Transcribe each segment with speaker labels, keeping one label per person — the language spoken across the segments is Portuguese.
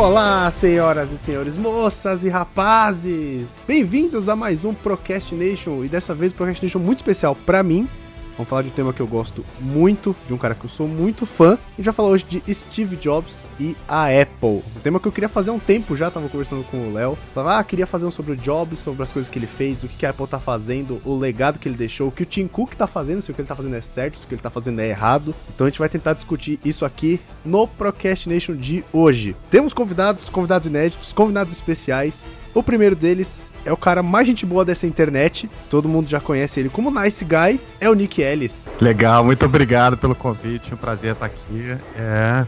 Speaker 1: Olá, senhoras e senhores, moças e rapazes! Bem-vindos a mais um Procrastination e dessa vez um Procrastination muito especial para mim, Vamos falar de um tema que eu gosto muito, de um cara que eu sou muito fã. E já falar hoje de Steve Jobs e a Apple. Um tema que eu queria fazer há um tempo já, tava conversando com o Léo. Falava, ah, queria fazer um sobre o Jobs, sobre as coisas que ele fez, o que a Apple tá fazendo, o legado que ele deixou, o que o Tim Cook tá fazendo, se o que ele tá fazendo é certo, se o que ele tá fazendo é errado. Então a gente vai tentar discutir isso aqui no Procrastination de hoje. Temos convidados, convidados inéditos, convidados especiais. O primeiro deles é o cara mais gente boa dessa internet. Todo mundo já conhece ele como Nice Guy. É o Nick Ellis.
Speaker 2: Legal, muito obrigado pelo convite. Um prazer estar aqui. É.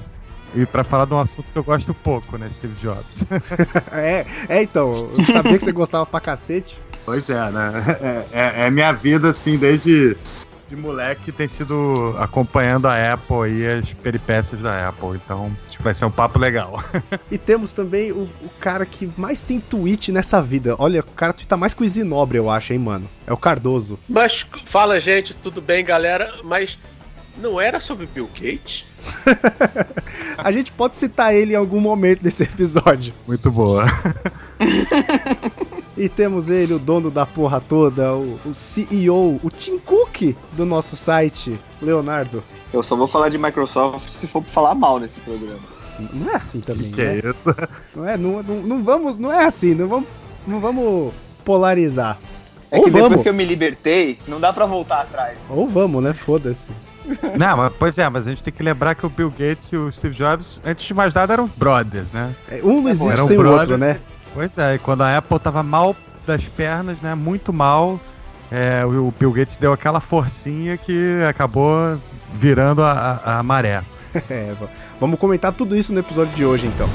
Speaker 2: E para falar de um assunto que eu gosto pouco, né, Steve Jobs.
Speaker 1: é, é, então. Eu sabia que você gostava pra cacete.
Speaker 2: Pois é, né? É, é, é minha vida, assim, desde de moleque tem sido acompanhando a Apple e as peripécias da Apple. Então, acho que vai ser um papo legal.
Speaker 1: e temos também o, o, cara que mais tem tweet nessa vida. Olha, o cara tá mais com o Zinobre, eu acho, hein, mano. É o Cardoso.
Speaker 3: Mas fala, gente, tudo bem, galera? Mas não era sobre Bill Gates?
Speaker 1: a gente pode citar ele em algum momento desse episódio.
Speaker 2: Muito boa.
Speaker 1: E temos ele, o dono da porra toda, o, o, CEO, o Tim Cook do nosso site, Leonardo.
Speaker 4: Eu só vou falar de Microsoft se for falar mal nesse programa.
Speaker 1: Não é assim também,
Speaker 2: que
Speaker 1: né?
Speaker 2: Que é isso?
Speaker 1: Não é, não, não, não, vamos, não é assim, não vamos, não vamos polarizar.
Speaker 4: É Ou que vamos. depois que eu me libertei, não dá para voltar atrás.
Speaker 1: Ou vamos, né? Foda-se.
Speaker 2: Não, mas, pois é, mas a gente tem que lembrar que o Bill Gates e o Steve Jobs, antes de mais nada, eram brothers, né?
Speaker 1: É, um não existe sem o outro, né?
Speaker 2: Pois é, e quando a Apple tava mal das pernas, né? Muito mal. É, o Bill Gates deu aquela forcinha que acabou virando a, a, a maré.
Speaker 1: é, vamos comentar tudo isso no episódio de hoje, então.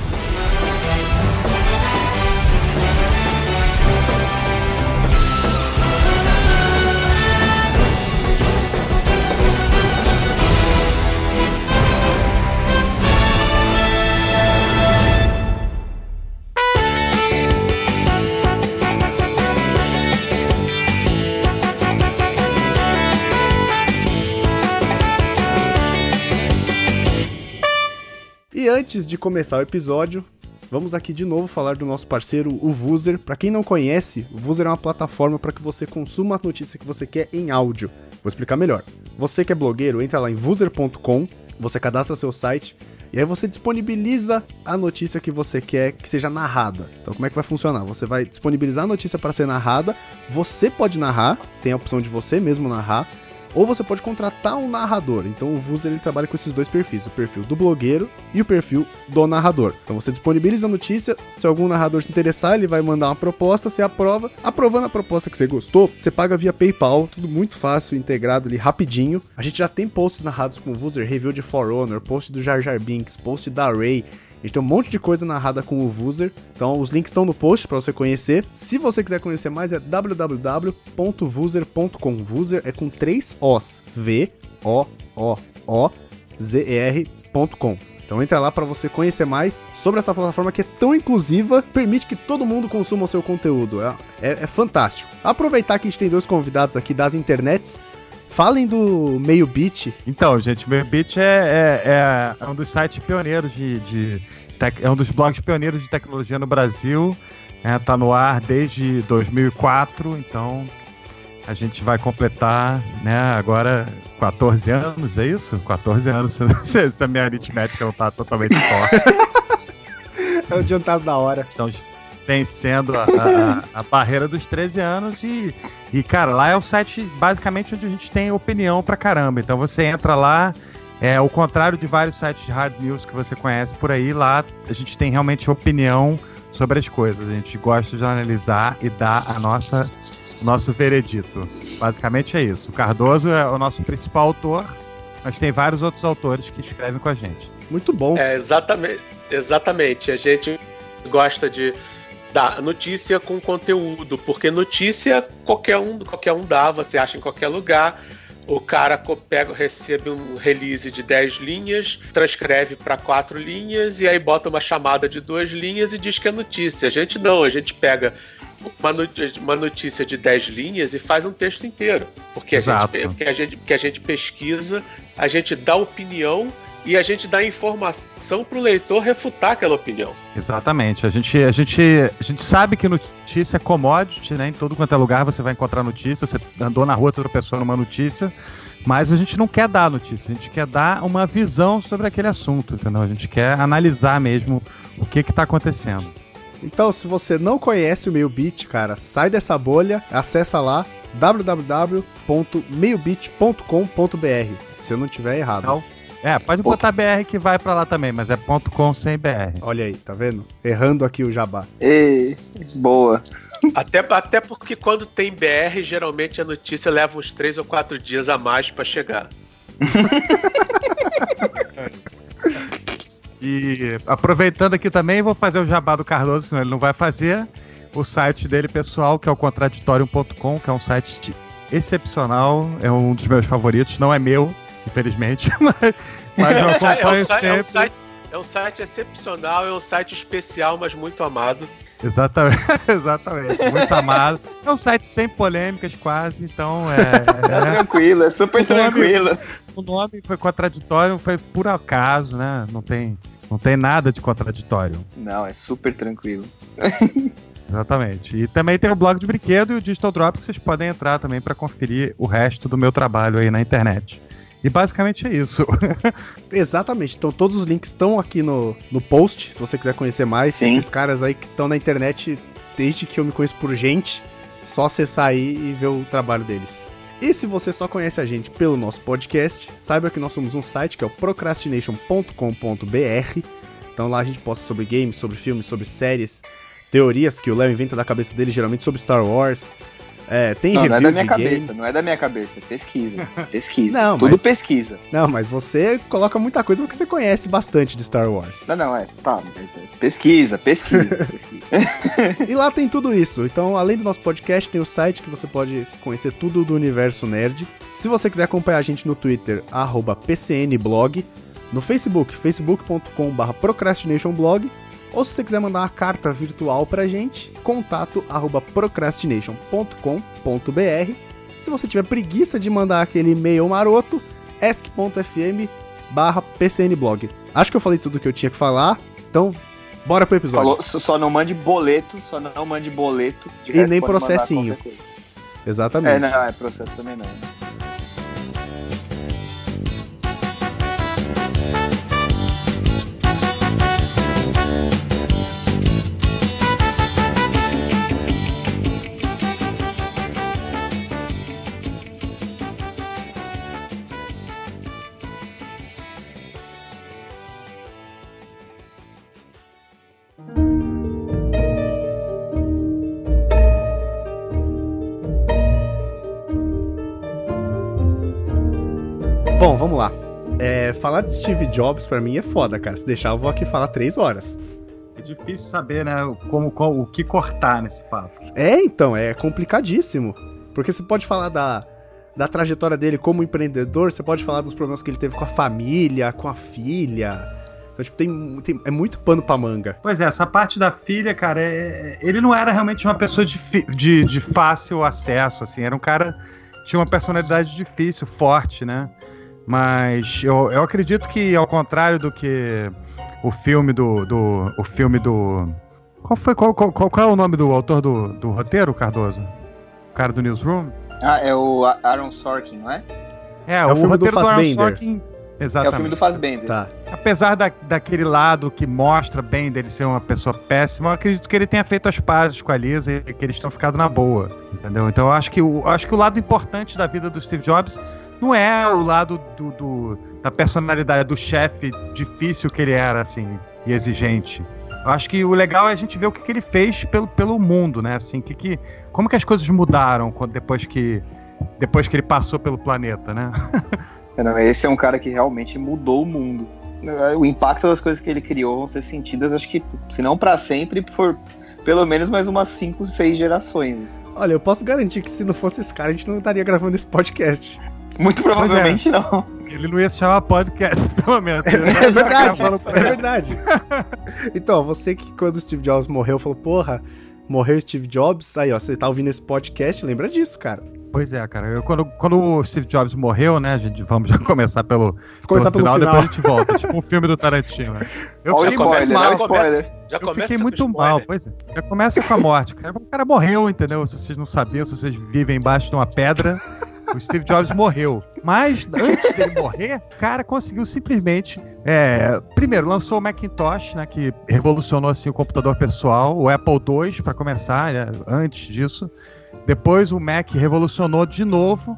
Speaker 1: Antes de começar o episódio, vamos aqui de novo falar do nosso parceiro, o Vuser. Para quem não conhece, o Vuser é uma plataforma para que você consuma a notícia que você quer em áudio. Vou explicar melhor. Você que é blogueiro, entra lá em vuser.com, você cadastra seu site e aí você disponibiliza a notícia que você quer que seja narrada. Então como é que vai funcionar? Você vai disponibilizar a notícia para ser narrada, você pode narrar, tem a opção de você mesmo narrar ou você pode contratar um narrador. Então o Vuz ele trabalha com esses dois perfis, o perfil do blogueiro e o perfil do narrador. Então você disponibiliza a notícia, se algum narrador se interessar, ele vai mandar uma proposta, você aprova. Aprovando a proposta que você gostou, você paga via PayPal, tudo muito fácil, integrado ali rapidinho. A gente já tem posts narrados com o Vuser, review de For Honor, post do Jar Jar Binks, post da Ray, a gente tem um monte de coisa narrada com o Vuser. Então os links estão no post para você conhecer. Se você quiser conhecer mais é www.vuser.com. Vuser é com três Os. V O O O Z E R.com. Então entra lá para você conhecer mais sobre essa plataforma que é tão inclusiva, permite que todo mundo consuma o seu conteúdo. É, é, é fantástico. Aproveitar que a gente tem dois convidados aqui das internets. Falem do Meio Beat.
Speaker 2: Então, gente, Meio Beat é, é, é, é um dos sites pioneiros de, de tec, é um dos blogs pioneiros de tecnologia no Brasil. É, tá no ar desde 2004, então a gente vai completar, né, agora 14 anos, é isso? 14 anos, se, se a minha aritmética não tá totalmente forte.
Speaker 1: é o adiantado da hora.
Speaker 2: Estamos vencendo a, a, a, barreira dos 13 anos e, e, cara, lá é o site basicamente onde a gente tem opinião pra caramba. Então você entra lá, é o contrário de vários sites de hard news que você conhece por aí, lá a gente tem realmente opinião sobre as coisas. A gente gosta de analisar e dar a nossa nosso veredito. Basicamente é isso. O Cardoso é o nosso principal autor, mas tem vários outros autores que escrevem com a gente.
Speaker 1: Muito bom.
Speaker 3: É, exatamente. Exatamente. A gente gosta de dar notícia com conteúdo, porque notícia qualquer um, qualquer um dá, você acha em qualquer lugar. O cara pega, recebe um release de 10 linhas, transcreve para quatro linhas e aí bota uma chamada de duas linhas e diz que é notícia. A gente não, a gente pega uma, notícia, uma notícia de 10 linhas e faz um texto inteiro. Porque a, gente, porque, a gente, porque a gente pesquisa, a gente dá opinião e a gente dá informação para o leitor refutar aquela opinião.
Speaker 2: Exatamente. A gente, a, gente, a gente sabe que notícia é commodity, né? Em todo quanto é lugar você vai encontrar notícia. Você andou na rua, outra pessoa numa notícia. Mas a gente não quer dar notícia, a gente quer dar uma visão sobre aquele assunto, entendeu? A gente quer analisar mesmo o que está acontecendo.
Speaker 1: Então, se você não conhece o MeioBit, cara, sai dessa bolha, acessa lá www.meiobit.com.br, se eu não tiver errado. Então,
Speaker 2: é, pode botar BR que vai para lá também, mas é .com sem BR.
Speaker 1: Olha aí, tá vendo? Errando aqui o jabá.
Speaker 4: Ei, boa.
Speaker 3: Até, até porque quando tem BR, geralmente a notícia leva uns 3 ou 4 dias a mais para chegar.
Speaker 2: e aproveitando aqui também, vou fazer o jabá do Cardoso, senão ele não vai fazer. O site dele pessoal, que é o contraditório.com, que é um site excepcional, é um dos meus favoritos, não é meu, infelizmente, mas, mas eu acompanho é, um, sempre. É um,
Speaker 3: site, é um site excepcional, é um site especial, mas muito amado.
Speaker 2: Exatamente, exatamente. Muito amado. É um site sem polêmicas, quase, então é.
Speaker 4: é tranquilo, é super tranquilo.
Speaker 2: O nome foi contraditório, foi por acaso, né? Não tem, não tem nada de contraditório.
Speaker 4: Não, é super tranquilo.
Speaker 2: Exatamente. E também tem o blog de brinquedo e o Digital Drop que vocês podem entrar também para conferir o resto do meu trabalho aí na internet. E basicamente é isso.
Speaker 1: Exatamente. Então todos os links estão aqui no, no post, se você quiser conhecer mais. Sim. Esses caras aí que estão na internet desde que eu me conheço por gente, só acessar aí e ver o trabalho deles. E se você só conhece a gente pelo nosso podcast, saiba que nós somos um site que é o procrastination.com.br. Então lá a gente posta sobre games, sobre filmes, sobre séries, teorias que o Léo inventa da cabeça dele, geralmente sobre Star Wars, é, tem
Speaker 4: não,
Speaker 1: review
Speaker 4: não é da minha
Speaker 1: cabeça,
Speaker 4: game. não é da minha cabeça, pesquisa, pesquisa. não, Tudo
Speaker 1: mas,
Speaker 4: pesquisa.
Speaker 1: Não, mas você coloca muita coisa porque você conhece bastante de Star Wars.
Speaker 4: Não, não, é, tá, mas é, pesquisa, pesquisa, pesquisa.
Speaker 1: e lá tem tudo isso. Então, além do nosso podcast, tem o site que você pode conhecer tudo do universo nerd. Se você quiser acompanhar a gente no Twitter, PCNblog, no Facebook, facebook.com.br procrastinationblog ou se você quiser mandar uma carta virtual pra gente, contato arroba procrastination.com.br. Se você tiver preguiça de mandar aquele e-mail maroto, ask.fm barra pcnblog. Acho que eu falei tudo que eu tinha que falar, então bora pro episódio.
Speaker 4: Falou, só não mande boleto, só não mande boleto.
Speaker 1: E nem processinho. Exatamente. É,
Speaker 4: não, é processo também não.
Speaker 1: Falar de Steve Jobs para mim é foda, cara. Se deixar, eu vou aqui falar três horas.
Speaker 2: É difícil saber, né, como, qual, o que cortar nesse papo.
Speaker 1: É, então, é complicadíssimo. Porque você pode falar da, da trajetória dele como empreendedor, você pode falar dos problemas que ele teve com a família, com a filha. Então, tipo, tem, tem é muito pano pra manga.
Speaker 2: Pois é, essa parte da filha, cara, é, ele não era realmente uma pessoa de, de, de fácil acesso, assim. Era um cara. Tinha uma personalidade difícil, forte, né? Mas eu, eu acredito que, ao contrário do que o filme do. do o filme do. Qual foi? Qual, qual, qual, é o nome do autor do, do roteiro, Cardoso? O cara do Newsroom?
Speaker 4: Ah, é o Aaron Sorkin, não é?
Speaker 1: É, é o, o filme do. Do Aaron Sorkin.
Speaker 4: Exatamente. É o filme do Fassbender.
Speaker 1: Tá.
Speaker 2: Apesar da, daquele lado que mostra bem dele ser uma pessoa péssima, eu acredito que ele tenha feito as pazes com a Lisa e que eles tenham ficado na boa. Entendeu? Então eu acho que, eu acho que o lado importante da vida do Steve Jobs não é o lado do, do da personalidade do chefe difícil que ele era, assim, e exigente. Eu acho que o legal é a gente ver o que, que ele fez pelo, pelo mundo, né? Assim, que, que, como que as coisas mudaram quando, depois, que, depois que ele passou pelo planeta, né?
Speaker 4: É, esse é um cara que realmente mudou o mundo. O impacto das coisas que ele criou vão ser sentidas, acho que, se não para sempre, por pelo menos mais umas 5, 6 gerações.
Speaker 1: Olha, eu posso garantir que se não fosse esse cara, a gente não estaria gravando esse podcast.
Speaker 4: Muito provavelmente é. não.
Speaker 2: Ele não ia se chamar podcast, pelo menos.
Speaker 1: É, é verdade, é verdade. então, você que quando o Steve Jobs morreu, falou, porra, morreu Steve Jobs, aí ó, você tá ouvindo esse podcast, lembra disso, cara.
Speaker 2: Pois é, cara. Eu, quando, quando o Steve Jobs morreu, né, a gente vamos já começar pelo,
Speaker 1: começar pelo, final,
Speaker 2: depois a gente volta. tipo um filme do Tarantino. Né?
Speaker 4: Eu Olha fiquei spoiler, muito mal.
Speaker 2: Spoiler. Já eu fiquei muito mal, pois é. Já começa com a morte. Cara. O cara morreu, entendeu? Se vocês não sabiam, se vocês vivem embaixo de uma pedra, o Steve Jobs morreu. Mas antes dele morrer, o cara conseguiu simplesmente. É, primeiro, lançou o Macintosh, né? Que revolucionou assim, o computador pessoal, o Apple II, para começar, né, antes disso. Depois o Mac revolucionou de novo.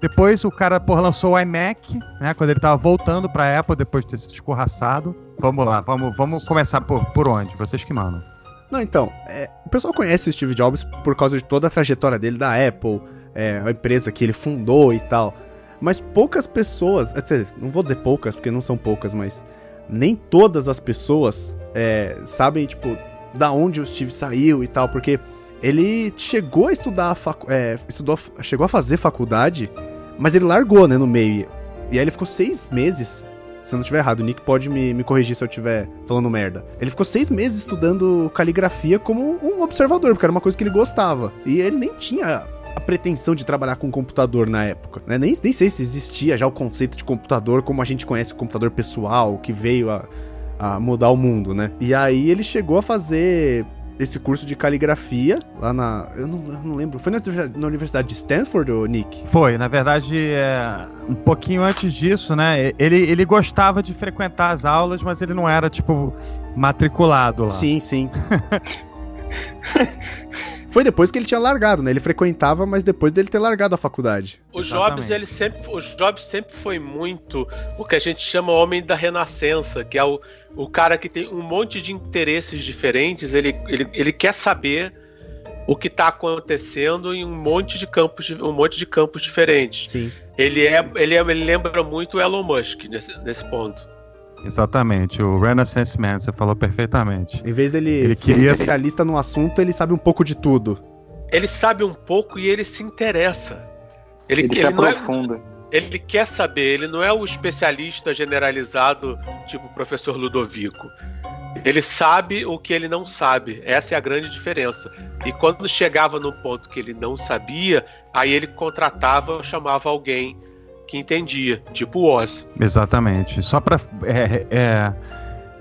Speaker 2: Depois o cara por, lançou o iMac, né? Quando ele tava voltando pra Apple depois de ter sido escorraçado. Vamos lá, vamos, vamos começar por, por onde? Vocês que mandam.
Speaker 1: Não, então, é, o pessoal conhece o Steve Jobs por causa de toda a trajetória dele da Apple, é, a empresa que ele fundou e tal. Mas poucas pessoas, não vou dizer poucas, porque não são poucas, mas nem todas as pessoas é, sabem, tipo, da onde o Steve saiu e tal, porque ele chegou a estudar, facu é, estudou, chegou a fazer faculdade, mas ele largou, né, no meio. E aí ele ficou seis meses, se eu não estiver errado, o Nick pode me, me corrigir se eu estiver falando merda. Ele ficou seis meses estudando caligrafia como um observador, porque era uma coisa que ele gostava. E ele nem tinha a pretensão de trabalhar com computador na época. Né? Nem, nem sei se existia já o conceito de computador como a gente conhece o computador pessoal, que veio a, a mudar o mundo, né? E aí ele chegou a fazer esse curso de caligrafia lá na. Eu não, eu não lembro. Foi na, na, Universidade de Stanford, ou Nick?
Speaker 2: Foi, na verdade, é, um pouquinho antes disso, né? Ele, ele gostava de frequentar as aulas, mas ele não era, tipo, matriculado lá.
Speaker 1: Sim, sim. Foi depois que ele tinha largado, né? Ele frequentava, mas depois dele ter largado a faculdade.
Speaker 3: O Jobs, ele sempre, o Jobs sempre foi muito o que a gente chama homem da renascença, que é o, o cara que tem um monte de interesses diferentes, ele, ele, ele quer saber o que está acontecendo em um monte de campos, um monte de campos diferentes.
Speaker 1: Sim.
Speaker 3: Ele é, ele, é, ele lembra muito o Elon Musk nesse, nesse ponto.
Speaker 2: Exatamente, o Renaissance Man, você falou perfeitamente.
Speaker 1: Em vez dele ele ser queria... especialista no assunto, ele sabe um pouco de tudo.
Speaker 3: Ele sabe um pouco e ele se interessa.
Speaker 4: Ele, ele, ele se é- aprofunda.
Speaker 3: É, ele quer saber, ele não é o especialista generalizado, tipo o professor Ludovico. Ele sabe o que ele não sabe. Essa é a grande diferença. E quando chegava no ponto que ele não sabia, aí ele contratava, chamava alguém que entendia, tipo Oz.
Speaker 2: Exatamente. Só pra é, é,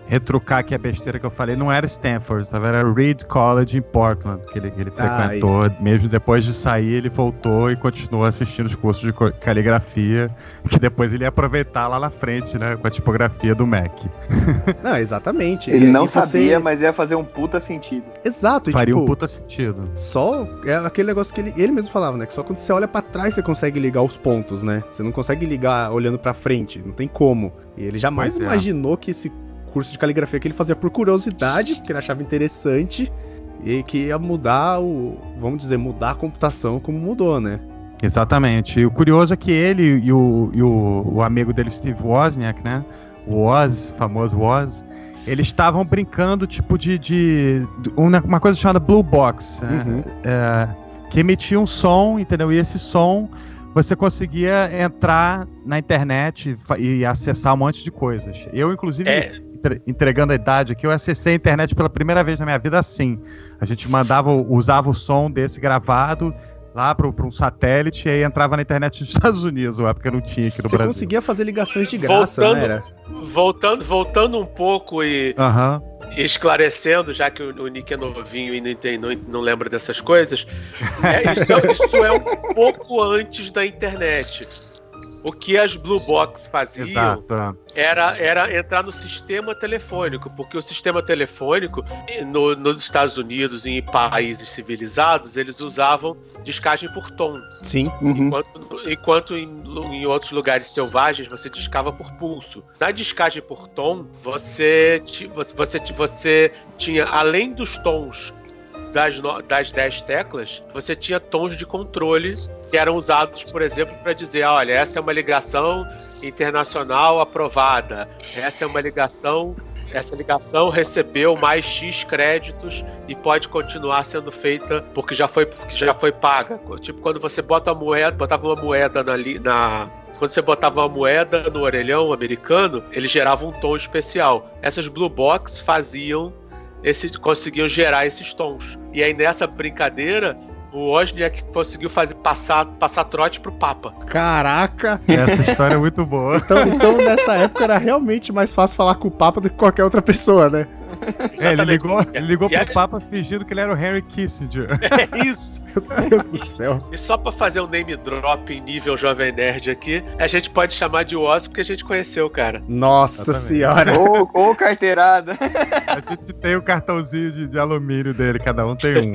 Speaker 2: retrucar aqui a besteira que eu falei, não era Stanford, era Reed College em Portland que ele, que ele frequentou. Ai. Mesmo depois de sair, ele voltou e continuou assistindo os cursos de caligrafia, que depois ele ia aproveitar lá na frente, né, com a tipografia do Mac.
Speaker 1: Não, exatamente.
Speaker 4: Ele e, não e você... sabia, mas ia fazer um puta sentido.
Speaker 1: Exato.
Speaker 2: Faria
Speaker 1: tipo,
Speaker 2: um puta sentido.
Speaker 1: Só é aquele negócio que ele, ele mesmo falava, né, que só quando você olha para trás você consegue ligar os pontos, né? Você não consegue ligar olhando para frente, não tem como. E ele jamais pois é. imaginou é. que esse curso de caligrafia que ele fazia por curiosidade, porque ele achava interessante, e que ia mudar o. Vamos dizer, mudar a computação como mudou, né?
Speaker 2: Exatamente. E o curioso é que ele e o, e o, o amigo dele, Steve Wozniak, né? O Woz, famoso Woz, eles estavam brincando, tipo, de, de, de, uma, uma coisa chamada Blue Box, né? uhum. é, que emitia um som, entendeu? E esse som você conseguia entrar na internet e acessar um monte de coisas. Eu, inclusive, é entregando a idade aqui, eu acessei a internet pela primeira vez na minha vida assim. A gente mandava, usava o som desse gravado lá para um satélite e aí entrava na internet dos Estados Unidos, na época não tinha aqui no Você Brasil.
Speaker 1: Você conseguia fazer ligações de graça,
Speaker 3: voltando,
Speaker 1: né? Era?
Speaker 3: Voltando, voltando um pouco e
Speaker 2: uhum.
Speaker 3: esclarecendo, já que o, o, Nick é novinho e não, tem, não, não lembra dessas coisas, é, isso, é, isso é um pouco antes da internet. O que as Blue Box faziam era, era entrar no sistema telefônico, porque o sistema telefônico no, nos Estados Unidos e em países civilizados eles usavam descagem por tom.
Speaker 1: Sim.
Speaker 3: Uhum. Enquanto, enquanto em, em, outros lugares selvagens você discava por pulso. Na descagem por tom você, você, você, você tinha além dos tons das, das 10 teclas, você tinha tons de controle que eram usados, por exemplo, para dizer: olha, essa é uma ligação internacional aprovada, essa é uma ligação. Essa ligação recebeu mais X créditos e pode continuar sendo feita porque já foi, porque já foi paga. Tipo, quando você bota moeda, botava uma moeda na, na quando você botava uma moeda no orelhão americano, ele gerava um tom especial. Essas blue box faziam esse, conseguiam gerar esses tons. E aí nessa brincadeira O Wozniak conseguiu fazer passar, passar trote pro Papa.
Speaker 1: Caraca!
Speaker 2: Essa história é muito boa.
Speaker 1: Então, então, nessa época era realmente mais fácil falar com o Papa do que qualquer outra pessoa, né?
Speaker 2: É, ele ligou, ele ligou
Speaker 3: E
Speaker 2: pro
Speaker 3: aí-
Speaker 2: Papa fingindo que ele era o Henry Kissinger.
Speaker 3: É isso.
Speaker 1: Meu Deus do céu.
Speaker 3: E só pra fazer um name drop em nível Jovem Nerd aqui, a gente pode chamar de Oz porque a gente conheceu o cara.
Speaker 1: Nossa senhora.
Speaker 4: Ou, ou carteirada.
Speaker 2: A gente tem o cartãozinho de, de alumínio dele, cada um tem um.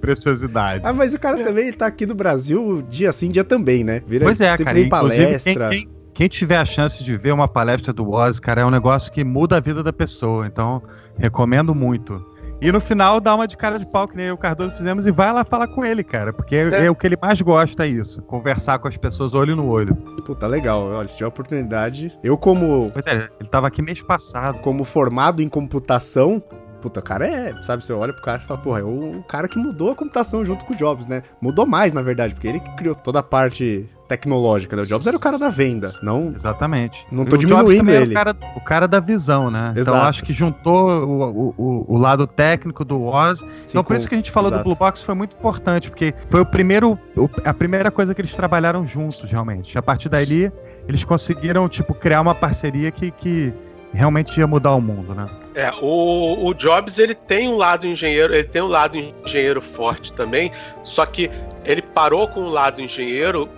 Speaker 2: Preciosidade.
Speaker 1: Ah, mas o cara também tá aqui no Brasil dia sim, dia também, né? Vira
Speaker 2: Pois é,
Speaker 1: sempre
Speaker 2: cara.
Speaker 1: em palestra.
Speaker 2: quem, quem, quem tiver a chance de ver uma palestra do Oz, cara, é um negócio que muda a vida da pessoa. Então, recomendo muito. E no final dá uma de cara de pau, que nem eu e o Cardoso fizemos, e vai lá falar com ele, cara. Porque é,
Speaker 3: É.
Speaker 2: o que ele mais gosta, é isso. Conversar com as pessoas olho no olho.
Speaker 1: Puta, legal. Olha, se tiver oportunidade. Eu, como,
Speaker 2: Pois é, ele tava aqui mês passado.
Speaker 1: como formado em computação. Puta, o cara é. Sabe, você olha pro cara e fala, porra, é o cara que mudou a computação junto com o Jobs, né? Mudou mais, na verdade, porque ele que criou toda a parte tecnológica, né? O Jobs era o cara da venda, não.
Speaker 2: Exatamente.
Speaker 1: Não tô
Speaker 2: O Jobs
Speaker 1: diminuindo ele.
Speaker 2: O cara, o cara da visão, né?
Speaker 1: Exato.
Speaker 2: Então acho que juntou o, o, o- lado técnico do Oz Então, por isso que a gente falou
Speaker 1: Exato.
Speaker 2: do Blue Box foi muito importante, porque foi o primeiro, a primeira coisa que eles trabalharam juntos, realmente. A partir dali, eles conseguiram, tipo, criar uma parceria que, que realmente ia mudar o mundo, né?
Speaker 3: É, o, o Jobs ele tem um lado engenheiro, ele tem um lado engenheiro forte também, só que ele parou com o lado engenheiro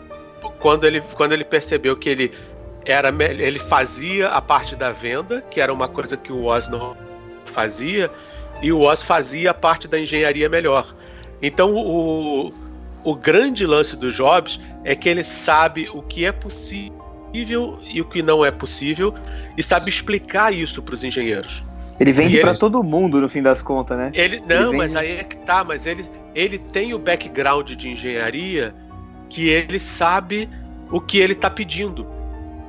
Speaker 3: quando ele, quando ele percebeu que ele era ele fazia a parte da venda, que era uma coisa que o Oz não fazia, e o Oz fazia a parte da engenharia melhor. Então o, o grande lance do Jobs é que ele sabe o que é possível e o que não é possível e sabe explicar isso para os engenheiros.
Speaker 4: Ele vende
Speaker 3: eles-
Speaker 4: todo mundo, no fim das contas, né?
Speaker 3: Ele não,
Speaker 4: vem-
Speaker 3: mas aí é que tá, mas ele, ele tem o background de engenharia que ele sabe o que ele tá pedindo.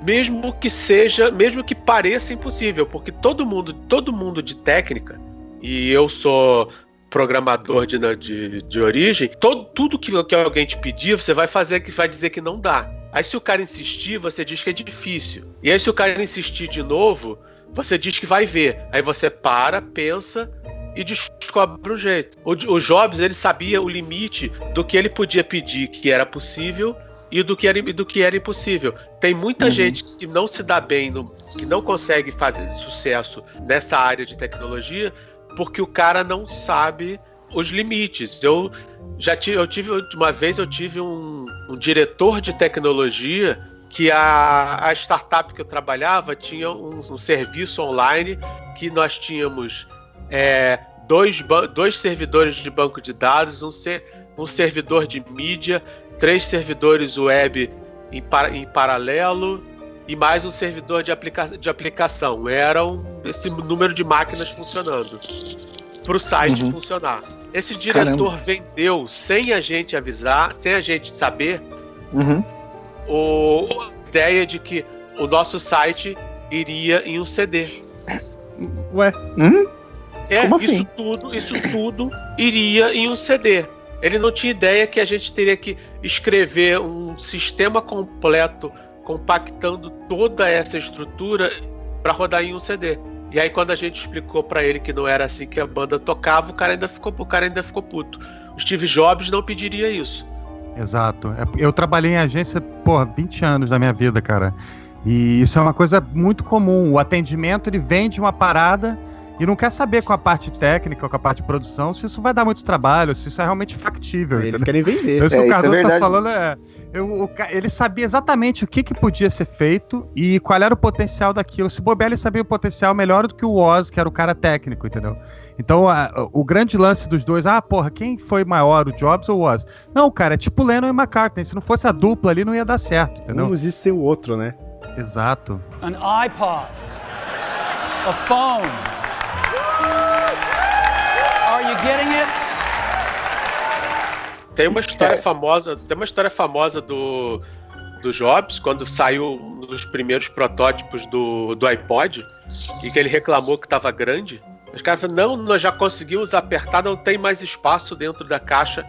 Speaker 3: Mesmo que seja, mesmo que pareça impossível, porque todo mundo, todo mundo de técnica, e eu sou programador de, de, de origem, todo, tudo que, que alguém te pedir, você vai fazer que vai dizer que não dá. Aí se o cara insistir, você diz que é difícil. E aí se o cara insistir de novo, você diz que vai ver. Aí você para, pensa e descobre um jeito. O, o Jobs ele sabia o limite do que ele podia pedir que era possível e do que era, do que era impossível. Tem muita
Speaker 4: Uhum.
Speaker 3: gente que não se dá bem, no- que não consegue fazer sucesso nessa área de tecnologia porque o cara não sabe os limites. Eu já tive, eu tive uma vez eu tive um, um diretor de tecnologia que a, a startup que eu trabalhava tinha um, um serviço online que nós tínhamos é, dois, dois servidores de banco de dados, um, ser, um servidor de mídia, três servidores web em, par- em paralelo e mais um servidor de, aplica de aplicação. Era um- esse número de máquinas funcionando para o site
Speaker 4: Uhum.
Speaker 3: funcionar. Esse diretor vendeu sem a gente avisar, sem a gente saber,
Speaker 4: Uhum.
Speaker 3: o, a ideia de que o nosso site iria em um CD.
Speaker 1: Ué,
Speaker 4: Hum?
Speaker 3: É,
Speaker 4: Como assim?
Speaker 3: isso tudo, isso tudo iria em um CD. Ele não tinha ideia que a gente teria que escrever um sistema completo compactando toda essa estrutura para rodar em um CD. E aí quando a gente explicou para ele que não era assim que a banda tocava, o cara ainda ficou, o cara ainda ficou puto. O Steve Jobs não pediria isso.
Speaker 2: Exato. É, Eu trabalhei em agência, porra, 20 anos da minha vida, cara. E isso é uma coisa muito comum. O atendimento, ele vende uma parada e não quer saber com a parte técnica, com a parte de produção, se isso vai dar muito trabalho, se isso é realmente factível.
Speaker 1: eles
Speaker 2: entendeu?
Speaker 1: querem vender.
Speaker 2: Então, isso
Speaker 4: É,
Speaker 2: que o
Speaker 4: é
Speaker 2: Cardoso tá
Speaker 4: verdade.
Speaker 2: falando é. eu- o ele sabia exatamente o que, que podia ser feito e qual era o potencial daquilo. Se bobear, ele sabia o potencial melhor do que o Oz, que era o cara técnico, entendeu? Então, a- o grande lance dos dois, ah, porra, quem foi maior, o Jobs ou o Oz? Não, cara, é tipo Lennon e McCartney. Se não fosse a dupla ali, não ia dar certo, entendeu?
Speaker 1: Um não existe sem o outro, né?
Speaker 2: Exato.
Speaker 5: an iPod, a phone. Getting it?
Speaker 3: Tem uma história
Speaker 4: É.
Speaker 3: famosa, tem uma história famosa do, do Jobs quando saiu um dos primeiros protótipos do, do iPod e que ele reclamou que estava grande. Os caras falaram: "Não, nós já conseguimos apertar, não tem mais espaço dentro da caixa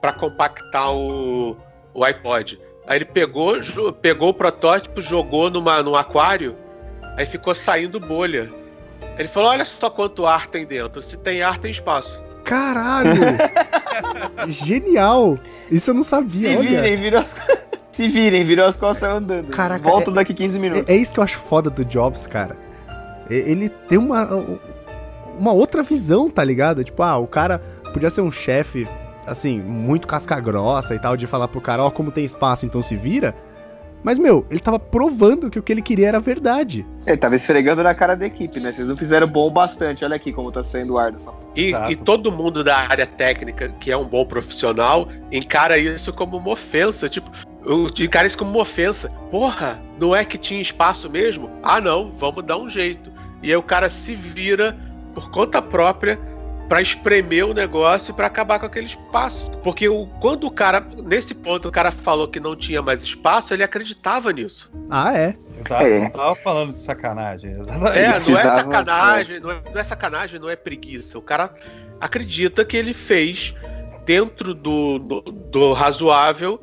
Speaker 3: para compactar o, o iPod". Aí ele pegou, pegou o protótipo, jogou numa num aquário, aí ficou saindo bolha. Ele falou: "Olha só quanto ar tem dentro. Se tem ar, tem espaço".
Speaker 1: Caralho! Genial! Isso eu não sabia,
Speaker 4: Se
Speaker 1: olha.
Speaker 4: virem, virou as Se virem, virou as costas andando.
Speaker 1: Caraca,
Speaker 4: Volto
Speaker 1: é-
Speaker 4: daqui 15 minutos.
Speaker 1: É, é isso que eu acho foda do Jobs, cara. E- Ele tem uma, uma outra visão, tá ligado? Tipo, ah, o cara podia ser um chefe, assim, muito casca grossa e tal, de falar pro cara, ó, como tem espaço, então se vira. Mas, meu, ele tava provando que o que ele queria era verdade.
Speaker 4: Ele tava esfregando na cara da equipe, né? Vocês não fizeram bom o bastante. Olha aqui como tá saindo o ar dessa
Speaker 3: E, e todo mundo da área técnica, que é um bom profissional, encara isso como uma ofensa. Tipo, encara isso como uma ofensa. Porra, não é que tinha espaço mesmo? Ah, não, vamos dar um jeito. E aí o cara se vira por conta própria pra espremer o negócio e pra acabar com aquele espaço. Porque o, quando o cara, nesse ponto, o cara falou que não tinha mais espaço, ele acreditava nisso.
Speaker 1: Ah, é.
Speaker 2: Exato,
Speaker 4: É.
Speaker 2: não tava falando de sacanagem. Exatamente.
Speaker 3: É, não é sacanagem, não é, não é sacanagem, não é preguiça. O cara acredita que ele fez dentro do, do, do razoável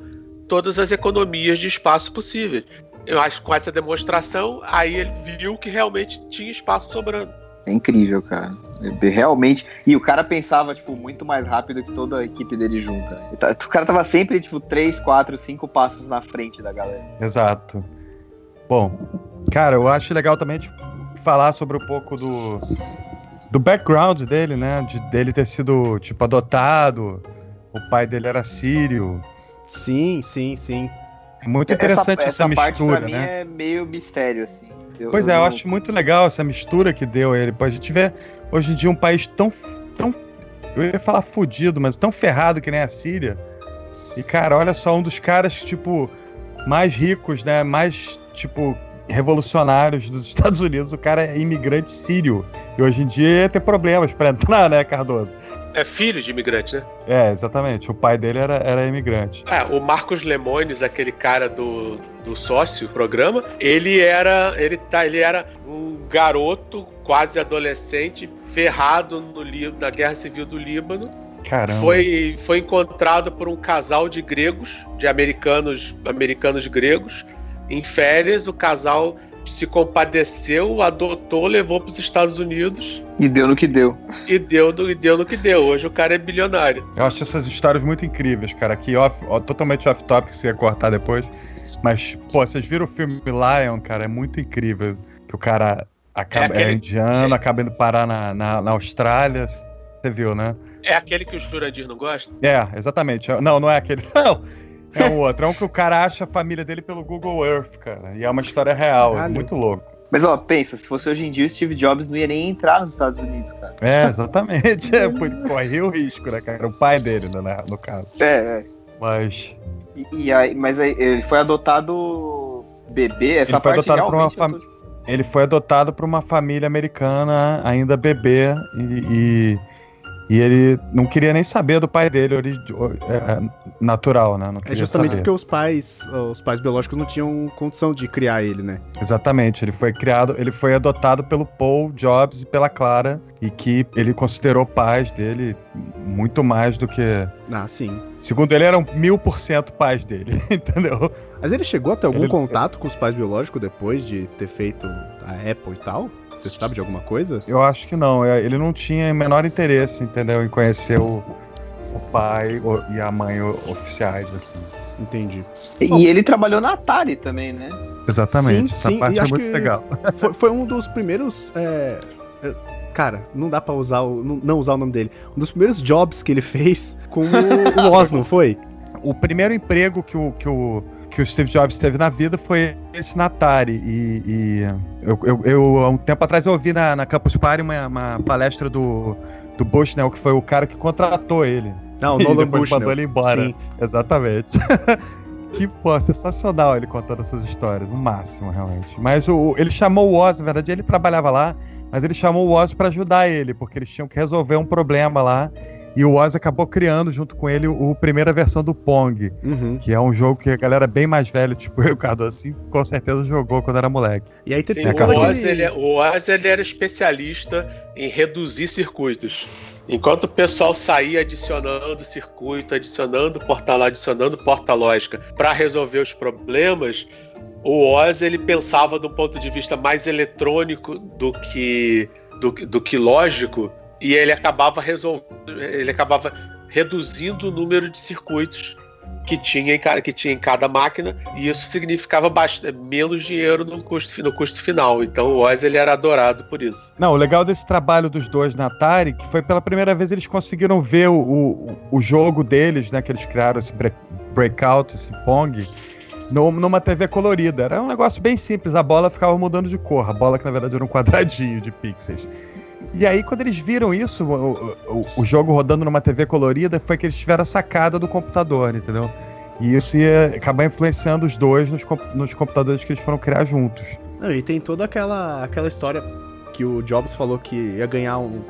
Speaker 3: todas as economias de espaço possíveis. Eu acho que com essa demonstração, aí ele viu que realmente tinha espaço sobrando.
Speaker 4: É incrível, cara. É Realmente. E o cara pensava, tipo, muito mais rápido que toda a equipe dele junta. Tá- O cara tava sempre, tipo, 3, 4, 5 passos na frente da galera.
Speaker 2: Exato. Bom, cara, eu acho legal também de falar sobre um pouco do, do background dele, né? De dele ter sido, tipo, adotado. O pai dele era sírio.
Speaker 1: Sim, sim, sim.
Speaker 2: É muito interessante essa,
Speaker 4: parte
Speaker 2: mistura,
Speaker 4: pra mim
Speaker 2: né?
Speaker 4: é meio mistério, assim. Eu-
Speaker 2: Pois é, eu acho muito legal essa mistura que deu ele. A gente vê hoje em dia um país tão, tão. Eu ia falar fudido, mas tão ferrado que nem a Síria. E, cara, olha só, um dos caras, tipo, mais ricos, né? Mais, tipo, revolucionários dos Estados Unidos. O cara é imigrante sírio. E hoje em dia ia ter problemas pra entrar, né, Cardoso?
Speaker 3: É filho de imigrante, né?
Speaker 2: É, exatamente. O pai dele era, era imigrante.
Speaker 3: É, o Marcos Lemones, aquele cara do, do sócio programa, ele era. Ele, tá, ele era um garoto, quase adolescente, ferrado no, na Guerra Civil do Líbano.
Speaker 2: Caramba.
Speaker 3: Foi, foi encontrado por um casal de gregos, de americanos, americanos gregos, em férias. O casal se compadeceu, adotou, levou para os Estados Unidos
Speaker 4: E deu no que deu.
Speaker 3: e deu, no- e deu no que deu. Hoje o cara é bilionário.
Speaker 2: Eu acho essas histórias muito incríveis, cara. Aqui, off, ó, totalmente off-topic, se ia cortar depois. Mas, pô, vocês viram o filme Lion, cara? É muito incrível. Que o cara acaba, é,
Speaker 3: aquele-
Speaker 2: indiano, acaba indo parar na, na, na Austrália. Você viu, né?
Speaker 3: É aquele que o Jurandir não gosta?
Speaker 2: É, exatamente. Não, não é aquele. Não. É o outro. É um que o cara acha a família dele pelo Google Earth, cara. E é uma história real. É
Speaker 1: Caralho.
Speaker 2: muito louco.
Speaker 4: Mas, ó, pensa, se fosse hoje em dia, o Steve Jobs não ia nem entrar nos Estados Unidos, cara.
Speaker 2: É, exatamente. É, corria o risco, né, cara? O pai dele, né, no caso.
Speaker 4: É, é.
Speaker 2: Mas.
Speaker 4: E, e aí, mas aí, ele foi adotado bebê, essa
Speaker 2: Ele foi
Speaker 4: parte
Speaker 2: adotado por uma
Speaker 4: realmente eu tô-
Speaker 2: Ele foi adotado por uma família americana, ainda bebê, e, e, e ele não queria nem saber do pai dele, ori- é, natural, né? Não
Speaker 1: É justamente
Speaker 2: saber.
Speaker 1: porque os pais, os pais biológicos não tinham condição de criar ele, né?
Speaker 2: Exatamente, ele foi criado, ele foi adotado pelo Paul Jobs e pela Clara, e que ele considerou pais dele muito mais do que.
Speaker 1: Ah, sim.
Speaker 2: Segundo ele, eram mil por cento pais dele, entendeu?
Speaker 1: Mas ele chegou a ter algum
Speaker 2: Ele-
Speaker 1: contato com os pais biológicos depois de ter feito a Apple e tal? Você sabe de alguma coisa?
Speaker 2: Eu acho que não, é, ele não tinha o menor interesse, entendeu, em conhecer o, o pai o- e a mãe o- oficiais, assim.
Speaker 1: Entendi.
Speaker 4: E ele trabalhou na Atari também, né?
Speaker 2: Exatamente,
Speaker 1: Sim,
Speaker 2: essa
Speaker 1: sim, e
Speaker 2: parte é
Speaker 1: acho
Speaker 2: muito
Speaker 1: que-
Speaker 2: legal.
Speaker 1: Foi, foi um dos primeiros. é, é, Cara, não dá pra usar o, não, não usar o nome dele. Um dos primeiros jobs que ele fez com o, o Oz, não foi?
Speaker 2: O primeiro emprego que o, que o, que o Steve Jobs teve na vida foi esse na Atari. E, e eu, eu, eu, há um tempo atrás, eu ouvi na, na Campus Party uma, uma palestra do, do Bushnell, que foi o cara que contratou ele.
Speaker 1: Não, o Nolan Bushnell.
Speaker 2: mandou ele embora.
Speaker 1: Sim.
Speaker 2: Exatamente. que, pô, sensacional ele contando essas histórias. O máximo, realmente. Mas o, ele chamou o Oz, na verdade, ele trabalhava lá, mas ele chamou o Oz pra ajudar ele, porque eles tinham que resolver um problema lá. E o Oz acabou criando junto com ele o, o primeira versão do Pong,
Speaker 1: Uhum.
Speaker 2: que é um jogo que a galera bem mais velha, tipo eu, Cardo, assim, com certeza jogou quando era moleque.
Speaker 1: E aí tem
Speaker 3: Sim,
Speaker 1: tem
Speaker 3: o, Oz, ele, é- o Oz ele era especialista em reduzir circuitos. Enquanto o pessoal saía adicionando circuito, adicionando porta lá, adicionando porta lógica para resolver os problemas, o Oz ele pensava de um ponto de vista mais eletrônico do que do, do que lógico e ele acabava resolvendo, ele acabava reduzindo o número de circuitos que tinha em cada, que tinha em cada máquina, e isso significava menos dinheiro no custo, no custo final. Então o Oz ele era adorado por isso.
Speaker 2: Não, o legal desse trabalho dos dois na Atari, que foi pela primeira vez eles conseguiram ver o, o, o jogo deles, né? Que eles criaram esse breakout, esse Pong, numa TV colorida. Era um negócio bem simples, a bola ficava mudando de cor. A bola que na verdade era um quadradinho de pixels. E aí, quando eles viram isso, o, o, o, jogo rodando numa TV colorida, foi que eles tiveram a sacada do computador, entendeu? E isso ia acabar influenciando os dois nos, nos computadores que eles foram criar juntos.
Speaker 1: Não, e tem toda aquela, aquela história que o Jobs falou que ia ganhar um,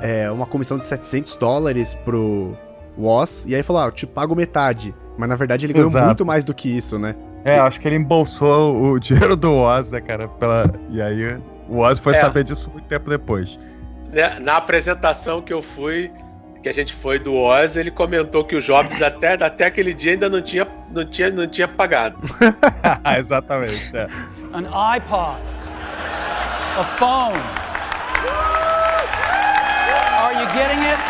Speaker 1: é, uma comissão de 700 dólares pro Woz, e aí falou, ah, eu te pago metade. Mas na verdade ele ganhou Exato. muito mais do que isso, né?
Speaker 2: É, acho que ele embolsou o dinheiro do Woz, né, cara? Pela... E aí o Oz foi é. saber disso muito tempo depois.
Speaker 3: Né, na apresentação que eu fui, que a gente foi do Oz, ele comentou que o Jobs até, até aquele dia ainda não tinha, não tinha, não tinha pagado.
Speaker 2: Exatamente. É.
Speaker 5: An iPod. A phone. Are you getting it?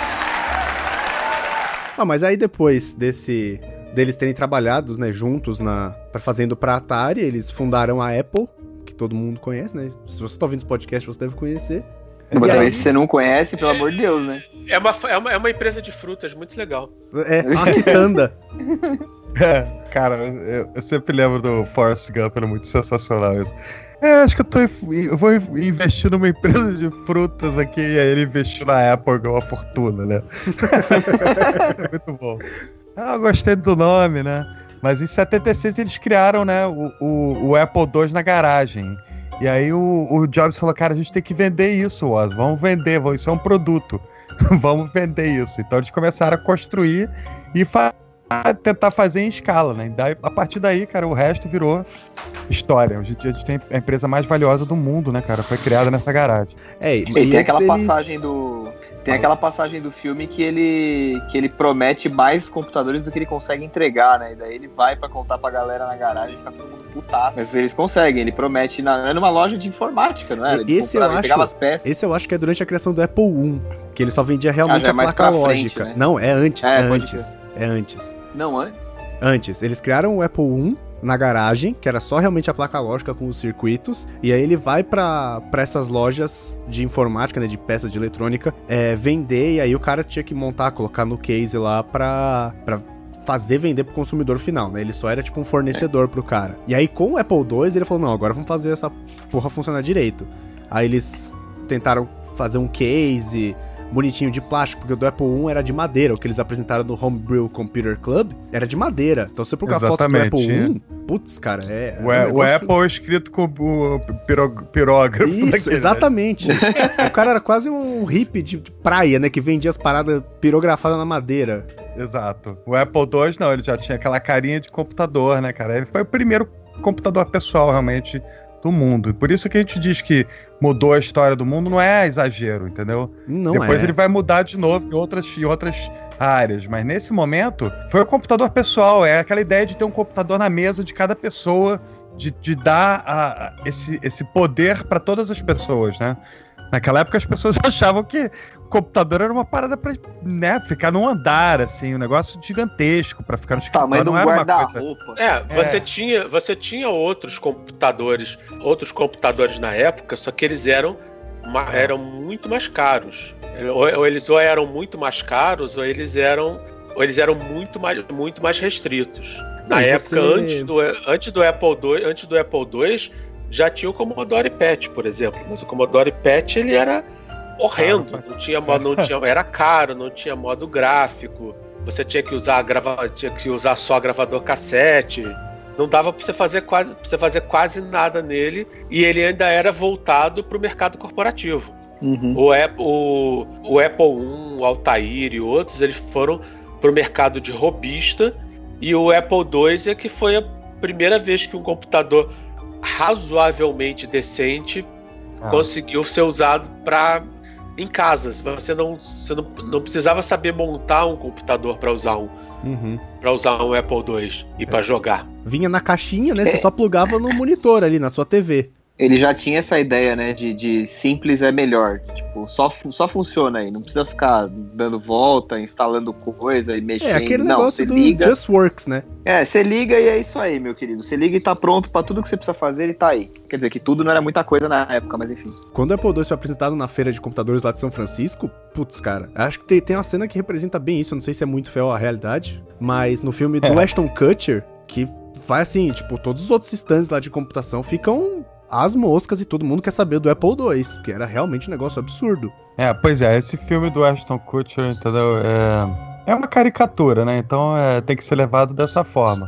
Speaker 1: Ah, mas aí depois desse deles terem trabalhado, né, juntos na para fazendo para Atari, eles fundaram a Apple todo mundo conhece, né? Se você tá ouvindo esse podcast, você deve conhecer.
Speaker 4: Mas aí... se você não conhece, pelo amor de Deus, né?
Speaker 3: É uma, é uma, é uma empresa de frutas muito legal.
Speaker 1: É, uma quitanda.
Speaker 2: é, cara, eu, eu, sempre lembro do Forrest Gump, era muito sensacional isso. É, acho que eu, tô, eu vou investir numa empresa de frutas aqui, e aí ele investiu na Apple, ganhou uma fortuna, né? muito bom. Ah, eu gostei do nome, né? Mas em 76 eles criaram, né, o, o, o Apple II na garagem. E aí o, o, Jobs falou, cara, a gente tem que vender isso, Oz. Vamos vender, vamos, isso é um produto. vamos vender isso. Então eles começaram a construir e fa tentar fazer em escala, né? Daí, a partir daí, cara, o resto virou história. Hoje em dia a gente tem a empresa mais valiosa do mundo, né, cara? Foi criada nessa garagem.
Speaker 4: É, e, e tem aquela eles... passagem do tem aquela passagem do filme que ele, que ele promete mais computadores do que ele consegue entregar, né? E daí ele vai para contar pra galera na garagem e fica todo mundo putaço. Mas eles conseguem, ele promete na, é numa loja de informática, não é?
Speaker 1: Ele esse, comprava, eu acho, esse eu acho que é durante a criação do Apple I, que ele só vendia realmente ah, é a placa lógica. Frente, né? Não, é antes, é, é antes. É antes.
Speaker 4: Não, antes?
Speaker 1: Antes. Eles criaram o Apple I na garagem, que era só realmente a placa lógica com os circuitos, e aí ele vai para essas lojas de informática, né, de peças de eletrônica, é, vender, e aí o cara tinha que montar, colocar no case lá pra, pra fazer vender pro consumidor final, né? Ele só era tipo um fornecedor pro cara. E aí com o Apple II ele falou: não, agora vamos fazer essa porra funcionar direito. Aí eles tentaram fazer um case, bonitinho de plástico, porque o do Apple I era de madeira. O que eles apresentaram no Homebrew Computer Club era de madeira. Então, você procurar foto do Apple I, putz, cara, é.
Speaker 2: é o, é, um o Apple é escrito com o pirógrafo.
Speaker 1: Isso, daquele, né? exatamente. Né? o cara era quase um hippie de praia, né? Que vendia as paradas pirografadas na madeira.
Speaker 2: Exato. O Apple II, não, ele já tinha aquela carinha de computador, né, cara? Ele foi o primeiro computador pessoal, realmente, do mundo. E por isso que a gente diz que mudou a história do mundo, não é exagero, entendeu?
Speaker 1: Não
Speaker 2: Depois
Speaker 1: é.
Speaker 2: ele vai mudar de novo em outras, em outras áreas. Mas nesse momento, foi o computador pessoal. É aquela ideia de ter um computador na mesa de cada pessoa, de, de dar a, a, esse, esse poder para todas as pessoas, né? Naquela época as pessoas achavam que o computador era uma parada pra né, ficar num andar, assim, um negócio gigantesco para ficar no escritório. não era uma coisa.
Speaker 3: É, você, é. Tinha, você tinha outros computadores, outros computadores na época, só que eles eram, uma, eram muito mais caros. Ou, ou, eles ou eram muito mais caros, ou eles eram, ou eles eram muito mais, muito mais restritos. Na e época, você... antes, do, antes do Apple II, antes do Apple II já tinha o Commodore PET, por exemplo. Mas o Commodore PET ele era horrendo. Não tinha modo, não tinha, era caro, não tinha modo gráfico. Você tinha que usar grava, tinha que usar só gravador cassete. Não dava para você fazer quase, pra você fazer quase nada nele e ele ainda era voltado para o mercado corporativo. Uhum. O, Apple, o, o Apple I, o Altair e outros, eles foram para o mercado de robista e o Apple II é que foi a primeira vez que um computador razoavelmente decente ah. conseguiu ser usado para em casas. Você não, você não, não precisava saber montar um computador para usar um. Uhum. Pra usar um Apple II e é. para jogar.
Speaker 1: Vinha na caixinha, né? Você só plugava no monitor ali, na sua TV.
Speaker 4: Ele já tinha essa ideia, né, de, de simples é melhor. Tipo, só, só funciona aí. Não precisa ficar dando volta, instalando coisa e mexendo.
Speaker 1: É, aquele
Speaker 4: não,
Speaker 1: negócio do
Speaker 4: liga.
Speaker 1: Just Works, né?
Speaker 4: É, você liga e é isso aí, meu querido. Você liga e tá pronto pra tudo que você precisa fazer, ele tá aí. Quer dizer que tudo não era muita coisa na época, mas enfim.
Speaker 1: Quando o Apple II foi apresentado na feira de computadores lá de São Francisco, putz, cara, acho que tem, tem uma cena que representa bem isso. eu Não sei se é muito fiel à realidade, mas no filme do
Speaker 2: É.
Speaker 1: Ashton Kutcher, que vai assim, tipo, todos os outros stands lá de computação ficam as moscas e todo mundo quer saber do Apple II, que era realmente um negócio absurdo.
Speaker 2: É, pois é, esse filme do Ashton Kutcher, entendeu? É, é uma caricatura, né? Então é, tem que ser levado dessa forma.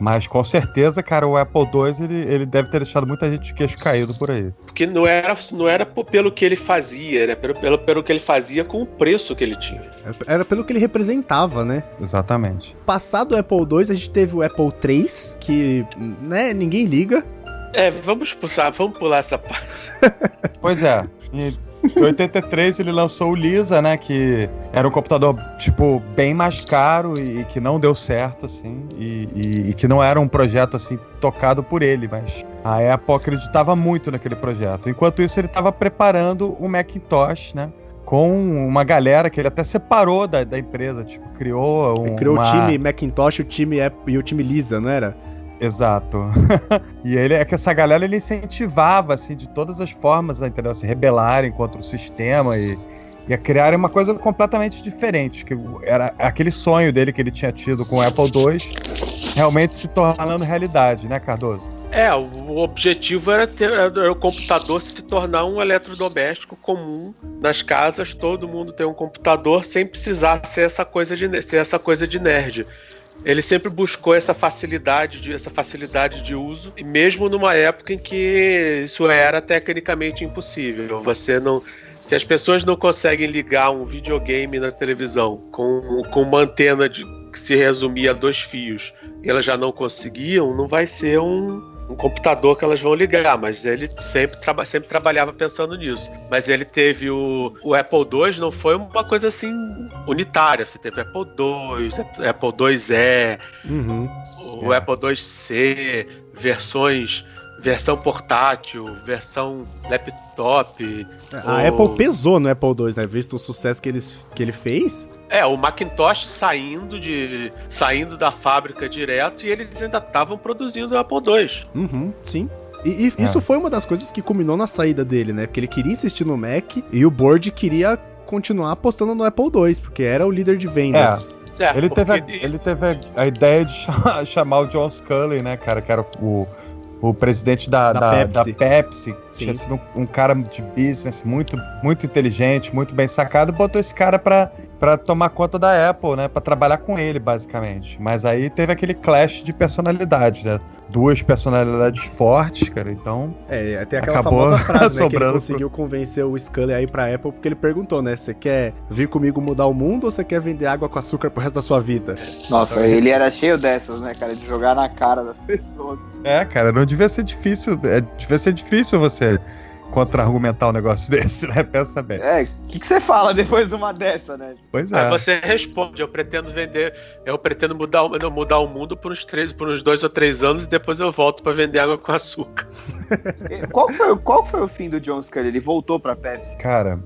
Speaker 2: Mas com certeza, cara, o Apple II ele, ele deve ter deixado muita gente de queixo caído por aí.
Speaker 3: Porque não era, não era pelo que ele fazia, era pelo, pelo, pelo que ele fazia com o preço que ele tinha.
Speaker 1: Era pelo que ele representava, né?
Speaker 2: Exatamente.
Speaker 1: Passado o Apple II, a gente teve o Apple III, que, né, ninguém liga.
Speaker 3: É, vamos pular, vamos pular essa parte.
Speaker 2: Pois é. Em 83 ele lançou o Lisa, né? Que era um computador, tipo, bem mais caro e, e que não deu certo, assim. E, e- e que não era um projeto, assim, tocado por ele, mas a Apple acreditava muito naquele projeto. Enquanto isso, ele estava preparando o Macintosh, né? Com uma galera que ele até separou da, da empresa, tipo, criou um.
Speaker 1: Ele criou
Speaker 2: uma-
Speaker 1: o time Macintosh o time Apple, e o time Lisa, não era?
Speaker 2: Exato. e ele é que essa galera ele incentivava assim de todas as formas, né, entendeu? Se rebelarem contra o sistema e, a criarem uma coisa completamente diferente, que era aquele sonho dele que ele tinha tido com o Apple II, realmente se tornando realidade, né, Cardoso?
Speaker 3: É, o objetivo era ter era o computador se tornar um eletrodoméstico comum nas casas, todo mundo ter um computador sem precisar ser essa coisa de ser essa coisa de nerd. Ele sempre buscou essa facilidade de essa facilidade de uso, mesmo numa época em que isso era tecnicamente impossível. Você não se as pessoas não conseguem ligar um videogame na televisão com, com uma antena de, que se resumia a dois fios e elas já não conseguiam, não vai ser um, um computador que elas vão ligar, mas ele sempre, traba sempre trabalhava pensando nisso. Mas ele teve o, o Apple II, não foi uma coisa assim unitária. Você teve Apple II, Apple IIe,
Speaker 1: Uhum.
Speaker 3: o
Speaker 2: É.
Speaker 3: Apple IIc, versões, versão portátil, versão laptop.
Speaker 1: A
Speaker 3: O-
Speaker 1: Apple pesou no Apple II, né? Visto o sucesso que ele, que ele fez.
Speaker 3: É, o Macintosh saindo de saindo da fábrica direto e eles ainda estavam produzindo o Apple II.
Speaker 1: Uhum, sim. E, e
Speaker 2: É.
Speaker 1: isso foi uma das coisas que culminou na saída dele, né? Porque ele queria insistir no Mac e o board queria continuar apostando no Apple II, porque era o líder de vendas.
Speaker 3: É,
Speaker 2: Ele teve, a, ele teve a, ideia de chamar, chamar o John Scully, né, cara, que era o, o presidente da,
Speaker 1: Da
Speaker 2: da,
Speaker 1: Pepsi.
Speaker 2: da Pepsi, que tinha sido um, um cara de business muito, muito inteligente, muito bem sacado, botou esse cara pra, pra tomar conta da Apple, né, pra trabalhar com ele, basicamente. Mas aí teve aquele clash de personalidades, né, duas personalidades fortes, cara, então...
Speaker 1: É, tem aquela
Speaker 2: Acabou
Speaker 1: famosa frase, né? Que ele conseguiu convencer o Scully aí pra Apple, porque ele perguntou, né? Você quer vir comigo mudar o mundo ou você quer vender água com açúcar pro resto da sua vida?
Speaker 4: Nossa, ele era cheio dessas, né, cara? De jogar na cara das pessoas.
Speaker 2: É, cara, não devia ser difícil, é, devia ser difícil você contra-argumentar um negócio desse, né, pensa bem.
Speaker 4: É, o que, que você fala depois de uma dessa, né?
Speaker 2: Pois
Speaker 3: Aí
Speaker 2: é.
Speaker 3: você responde, eu pretendo vender, eu pretendo mudar, o- não, mudar o mundo por uns três, por uns dois ou três anos e depois eu volto pra vender água com açúcar.
Speaker 4: Qual foi, qual foi o fim do John Scully? Ele voltou pra Pepsi?
Speaker 2: Cara,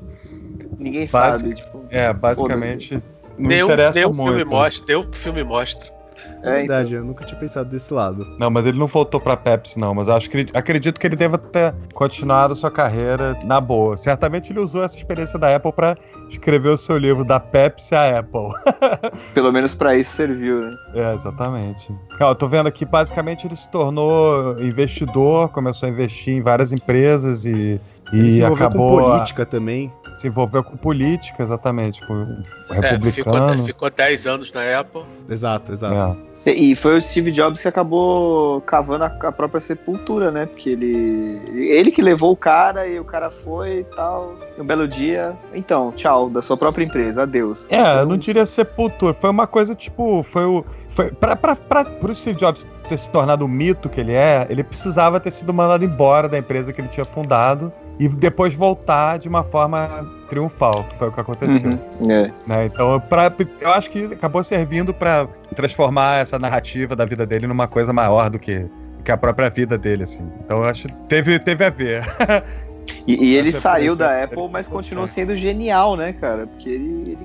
Speaker 4: Ninguém
Speaker 2: Basic-
Speaker 4: sabe, tipo...
Speaker 2: É, basicamente, não
Speaker 3: nenhum
Speaker 2: interessa
Speaker 3: nenhum
Speaker 2: muito.
Speaker 3: filme mostra, nenhum filme mostra.
Speaker 1: É verdade, eu nunca tinha pensado desse lado.
Speaker 2: Não, mas ele não voltou pra Pepsi, não. Mas acho que acredito que ele deva ter continuado sua carreira na boa. Certamente ele usou essa experiência da Apple pra escrever o seu livro da Pepsi à Apple.
Speaker 4: Pelo menos pra isso serviu, né?
Speaker 2: É, exatamente. Ó, eu tô vendo aqui, basicamente, ele se tornou investidor, começou a investir em várias empresas e,
Speaker 1: Ele
Speaker 2: e
Speaker 1: se envolveu
Speaker 2: acabou.
Speaker 1: com
Speaker 2: a-
Speaker 1: política também.
Speaker 2: se envolveu com política, exatamente, com o
Speaker 3: É, ficou,
Speaker 2: republicano.
Speaker 3: ficou 10 anos na Apple.
Speaker 1: Exato, exato.
Speaker 2: É.
Speaker 4: E foi o Steve Jobs que acabou cavando a, a própria sepultura, né? Porque ele. Ele que levou o cara e o cara foi e tal. E um belo dia. Então, tchau, da sua própria empresa, adeus.
Speaker 2: É, eu não diria sepultura. Foi uma coisa tipo. Foi o. Foi, pra, pra, pra, pro Steve Jobs ter se tornado o mito que ele é, ele precisava ter sido mandado embora da empresa que ele tinha fundado e depois voltar de uma forma triunfal, que foi o que aconteceu.
Speaker 4: Uhum, é.
Speaker 2: né? Então, pra, eu acho que acabou servindo pra transformar essa narrativa da vida dele numa coisa maior do que, do que a própria vida dele, assim. Então eu acho que teve, teve a ver.
Speaker 4: E, e ele saiu da Apple, mas continuou sendo genial, né, cara? Porque ele, ele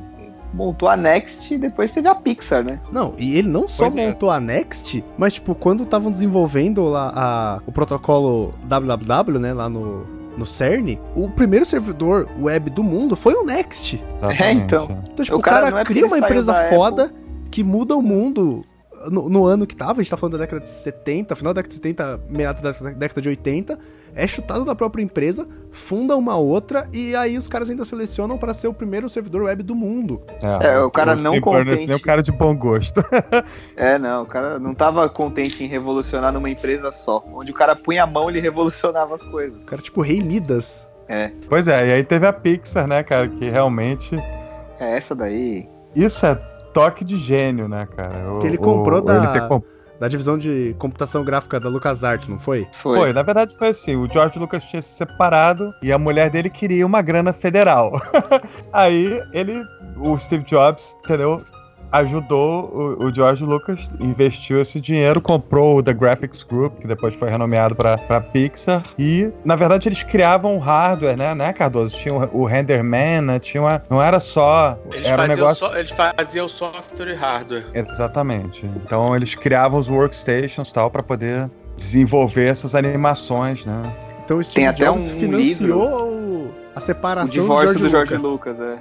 Speaker 4: montou a Next e depois teve a Pixar, né?
Speaker 1: Não, e ele não só
Speaker 2: Pois é.
Speaker 1: montou a Next, mas, tipo, quando estavam desenvolvendo lá a- o protocolo www, né, lá no, no CERN, o primeiro servidor web do mundo foi o Next.
Speaker 2: Exatamente.
Speaker 4: então.
Speaker 1: Então, tipo,
Speaker 4: O
Speaker 1: o
Speaker 4: cara
Speaker 1: cara,
Speaker 4: é
Speaker 1: cria uma empresa
Speaker 4: da
Speaker 1: foda que muda o mundo no, no ano que tava. A gente tá falando da década de 70, final da década de 70, meados da década de 80. É chutado da própria empresa, funda uma outra e aí os caras ainda selecionam para ser o primeiro servidor web do mundo.
Speaker 4: É, o cara não
Speaker 2: Tim Berners-Lee
Speaker 4: contente.
Speaker 2: é um cara de bom gosto.
Speaker 4: É, não, o cara não tava contente em revolucionar numa empresa só. Onde o cara punha a mão, ele revolucionava as coisas.
Speaker 1: O cara, tipo, rei Midas.
Speaker 2: pois é, e aí teve a Pixar, né, cara, que realmente.
Speaker 4: É essa daí.
Speaker 2: Isso é toque de gênio, né, cara? O-
Speaker 1: Que ele comprou
Speaker 2: o-
Speaker 1: da-
Speaker 2: Ele ter comp-
Speaker 1: Da divisão de computação gráfica da LucasArts, não foi?
Speaker 4: Foi.
Speaker 2: Foi, na verdade foi assim, o George Lucas tinha se separado e a mulher dele queria uma grana federal. Aí ele, o Steve Jobs, entendeu? Ajudou o, o George Lucas, investiu esse dinheiro, comprou o The Graphics Group, que depois foi renomeado para Pixar. E, na verdade, eles criavam o hardware, né, né, Cardoso? Tinha o, o Renderman, né? Tinha uma, não era só.
Speaker 3: Eles,
Speaker 2: era um
Speaker 3: faziam
Speaker 2: negócio.
Speaker 3: só- eles faziam software e hardware.
Speaker 2: Exatamente. Então eles criavam os workstations tal para poder desenvolver essas animações, né?
Speaker 1: Então o Steve
Speaker 4: Tem até
Speaker 1: Jobs
Speaker 4: um
Speaker 1: financiou o- a
Speaker 4: O
Speaker 1: separação
Speaker 4: divórcio
Speaker 1: do
Speaker 4: do
Speaker 1: George,
Speaker 4: George
Speaker 1: Lucas.
Speaker 4: Lucas, é.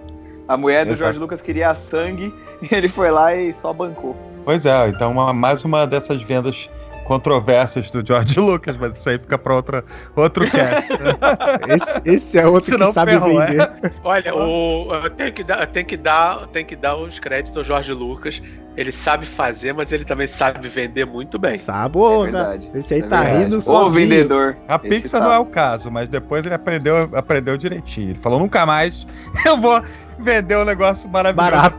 Speaker 4: A mulher do
Speaker 2: Exato.
Speaker 4: George Lucas queria sangue e ele foi lá e só bancou.
Speaker 2: Pois é, então uma- mais uma dessas vendas controversas do George Lucas, mas isso aí fica para outra outro cast.
Speaker 1: Esse, esse é outro que
Speaker 2: Senão
Speaker 1: sabe
Speaker 2: ferrou, é.
Speaker 1: vender.
Speaker 3: Olha, o, eu tenho que dar, tem que dar, tem que dar os créditos ao Jorge Lucas. Ele sabe fazer, mas ele também sabe vender muito bem.
Speaker 1: Sabe, ô,
Speaker 4: É verdade.
Speaker 1: Esse aí
Speaker 4: É
Speaker 1: tá
Speaker 4: verdade.
Speaker 1: rindo
Speaker 4: Ô,
Speaker 1: sozinho.
Speaker 4: vendedor.
Speaker 2: A
Speaker 4: Esse
Speaker 2: Pixar
Speaker 4: tá-
Speaker 2: não é o caso, mas depois ele aprendeu, aprendeu direitinho. Ele falou nunca mais eu vou vender um negócio maravilhoso
Speaker 1: Barato.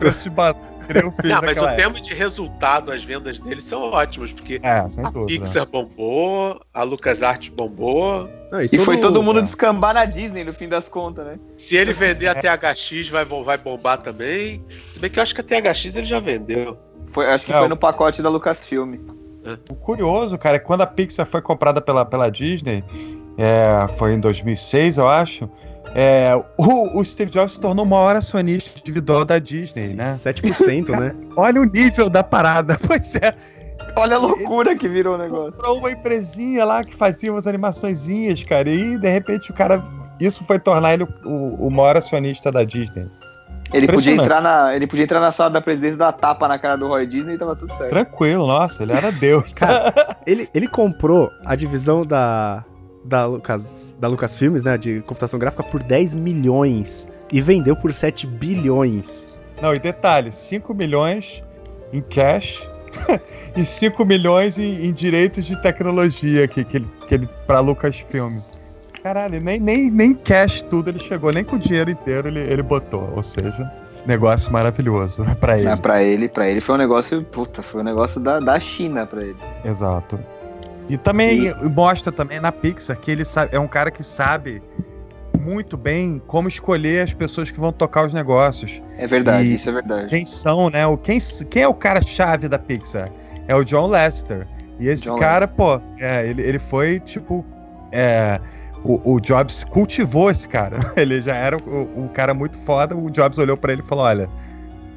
Speaker 3: Não, mas o
Speaker 2: época.
Speaker 3: termo de resultado, as vendas dele são ótimos, porque
Speaker 2: É, sem
Speaker 3: a
Speaker 2: dúvida.
Speaker 3: Pixar bombou, a LucasArts bombou.
Speaker 1: Não,
Speaker 4: E foi todo mundo
Speaker 2: é.
Speaker 4: descambar na Disney no fim das contas, né?
Speaker 3: Se ele vender a THX, vai, vai bombar também. Se bem que eu acho que a THX ele já vendeu.
Speaker 4: Foi, acho que
Speaker 2: É,
Speaker 4: foi no pacote da Lucasfilm.
Speaker 2: O curioso, cara, é que quando a Pixar foi comprada pela, pela Disney, é, foi em 2006, eu acho, é, o, o Steve Jobs se tornou o maior acionista individual da Disney, né?
Speaker 1: 7%, né?
Speaker 2: Olha o nível da parada. Pois é,
Speaker 4: Olha a loucura que virou o negócio.
Speaker 2: comprou uma empresinha lá que fazia umas animaçõezinhas, cara, e de repente o cara. Isso foi tornar ele o, o- o maior acionista da Disney.
Speaker 4: Ele podia, entrar na, ele podia entrar na sala da presidência e dar tapa na cara do Roy Disney e tava tudo certo.
Speaker 2: Tranquilo, nossa, ele era Deus.
Speaker 1: Cara, ele, ele comprou a divisão da, da, Lucas, da Lucasfilmes, né, de computação gráfica, por 10 milhões e vendeu por 7 bilhões.
Speaker 2: Não, e detalhe: 5 milhões em cash e 5 milhões em, em direitos de tecnologia que, que ele, que ele, pra Lucasfilm. Caralho, nem, nem, nem cash tudo ele chegou, nem com o dinheiro inteiro ele, ele botou. Ou seja, negócio maravilhoso pra ele.
Speaker 4: Né, pra ele, pra ele foi um negócio, puta, foi um negócio da, da China pra ele.
Speaker 2: Exato. E também mostra também na Pixar que ele sabe, é um cara que sabe muito bem como escolher as pessoas que vão tocar os negócios.
Speaker 4: É verdade,
Speaker 2: E-
Speaker 4: isso é verdade.
Speaker 2: Quem são, né? O, quem, quem é o cara-chave da Pixar? É o John Lester. E esse
Speaker 4: John
Speaker 2: cara, pô, é, ele, ele foi tipo. é, o, o Jobs cultivou esse cara. Ele já era um, um cara muito foda. O Jobs olhou pra ele e falou: Olha,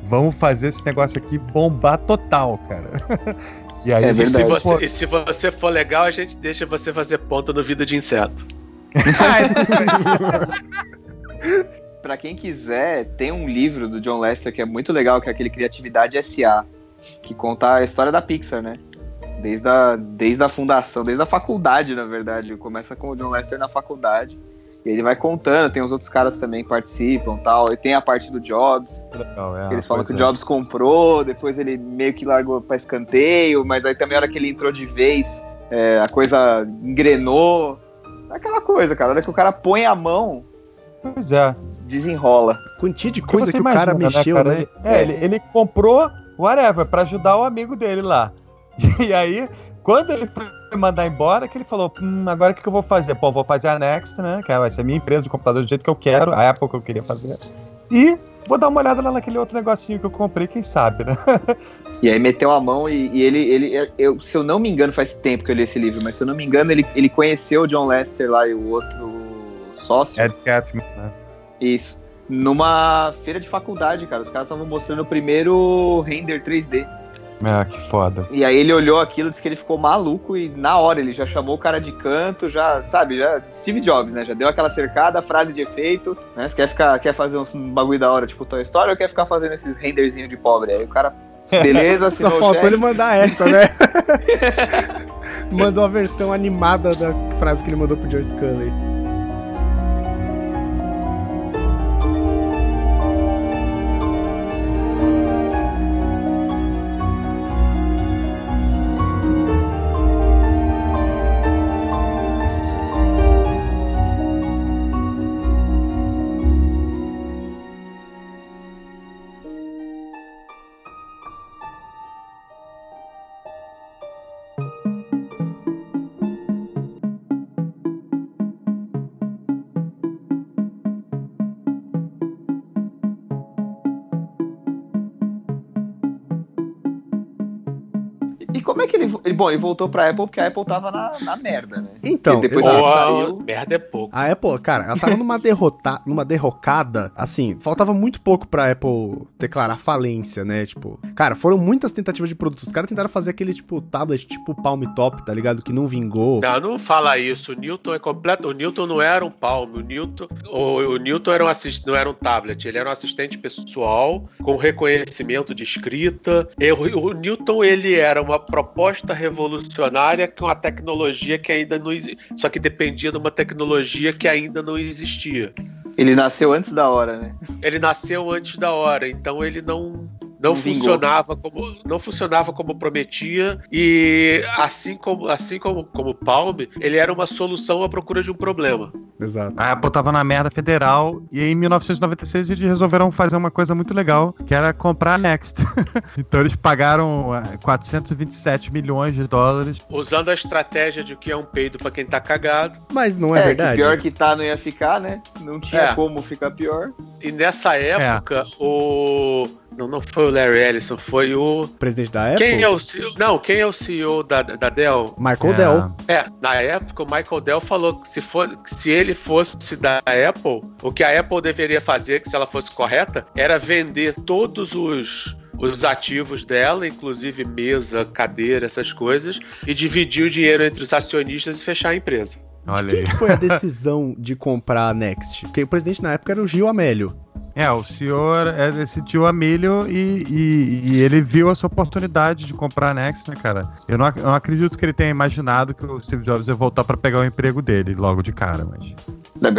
Speaker 2: vamos fazer esse negócio aqui bombar total, cara. E aí
Speaker 4: É
Speaker 2: gente
Speaker 3: se,
Speaker 2: pô,
Speaker 3: você, e se você for legal, a gente deixa você fazer ponta no Vida de Inseto.
Speaker 4: Pra quem quiser, tem um livro do John Lester que é muito legal, que é aquele Criatividade S.A., que conta a história da Pixar, né? Desde a, desde a fundação, desde a faculdade, na verdade. Começa com o John Lester na faculdade. E ele vai contando, tem os outros caras também que participam e tal. E tem a parte do Jobs,
Speaker 2: legal, é,
Speaker 4: que eles falam que o
Speaker 2: é.
Speaker 4: Jobs comprou, depois ele meio que largou pra escanteio, mas aí também a hora que ele entrou de vez, é, a coisa engrenou. É aquela coisa, cara. A hora que o cara põe a mão,
Speaker 2: Pois é.
Speaker 4: desenrola.
Speaker 1: Quantia de
Speaker 2: Porque
Speaker 1: coisa que o cara
Speaker 2: imagina,
Speaker 1: mexeu,
Speaker 2: cara?
Speaker 1: né?
Speaker 2: Ele- é, Ele, ele comprou whatever pra ajudar o amigo dele lá. E aí, quando ele foi mandar embora, que ele falou: hum, agora o que, que eu vou fazer? Pô, vou fazer a Next, né? Que vai ser minha empresa de computador do jeito que eu quero, a Apple que eu queria fazer. E vou dar uma olhada lá naquele outro negocinho que eu comprei, quem sabe, né?
Speaker 4: E aí meteu a mão e, e ele, ele eu, se eu não me engano, faz tempo que eu li esse livro, mas se eu não me engano, ele, ele conheceu o John Lester lá e o outro sócio.
Speaker 2: Ed Catman, né?
Speaker 4: Isso. Numa feira de faculdade, cara. Os caras estavam mostrando o primeiro render 3D.
Speaker 2: É, que foda.
Speaker 4: E aí ele olhou aquilo, disse que ele ficou maluco e na hora ele já chamou o cara de canto, já, sabe, já Steve Jobs, né? Já deu aquela cercada, frase de efeito, né? Você quer ficar, quer fazer um bagulho da hora, tipo Toy Story, ou quer ficar fazendo esses renderzinhos de pobre? Aí o cara, beleza,
Speaker 1: Só faltou ele mandar essa, né? mandou a versão animada da frase que ele mandou pro Joe Scully.
Speaker 4: Bom, ele voltou pra Apple porque a Apple tava na, na merda, né?
Speaker 1: Então,
Speaker 4: Porque depois
Speaker 1: exato.
Speaker 4: ela saiu.
Speaker 3: merda é pouco.
Speaker 1: A Apple, cara, ela tava numa, derrota, numa derrocada, assim, faltava muito pouco pra Apple declarar falência, né? Tipo, cara, foram muitas tentativas de produtos. Os caras tentaram fazer aquele, tipo, tablet tipo Palm Top, tá ligado? Que não vingou.
Speaker 3: Não, não fala isso. O Newton é completo. O Newton não era um palmo. O Newton, o, o Newton era um assist, não era um tablet. Ele era um assistente pessoal com reconhecimento de escrita. E o, o Newton ele era uma proposta revolucionária com a tecnologia que ainda não existia. Só que dependia de uma tecnologia que ainda não existia.
Speaker 4: Ele nasceu antes da hora, né?
Speaker 3: Ele nasceu antes da hora, então ele não não funcionava como não funcionava como prometia e assim como assim como como o Palm, ele era uma solução à procura de um problema.
Speaker 1: Exato.
Speaker 2: A Apple tava na merda federal e em 1996 eles resolveram fazer uma coisa muito legal, que era comprar a Next. então eles pagaram eh, 427 milhões de dólares.
Speaker 3: Usando a estratégia de que é um peido pra quem tá cagado.
Speaker 1: Mas não é,
Speaker 4: que
Speaker 1: verdade.
Speaker 4: pior que tá não ia ficar, né? Não tinha
Speaker 3: É.
Speaker 4: como ficar pior.
Speaker 3: E nessa época o não, não foi o Larry Ellison, foi o.
Speaker 1: Presidente da Apple?
Speaker 3: Quem é o CEO? Não, quem é o CEO da, da Dell?
Speaker 1: Michael
Speaker 2: É.
Speaker 1: Dell.
Speaker 3: É, na época o Michael Dell falou que se, for, que se ele fosse da Apple, o que a Apple deveria fazer, que se ela fosse correta, era vender todos os, os ativos dela, inclusive mesa, cadeira, essas coisas, e dividir o dinheiro entre os acionistas e fechar a empresa.
Speaker 2: Olha
Speaker 1: Quem
Speaker 2: aí.
Speaker 1: que foi a decisão de comprar a Next? Porque o presidente na época era o Gil Amélio.
Speaker 2: É, o senhor é, decidiu a milho e, e- e ele viu essa oportunidade de comprar a Next, né, cara? Eu não, ac- eu não acredito que ele tenha imaginado que o Steve Jobs ia voltar pra pegar o emprego dele logo de cara, mas.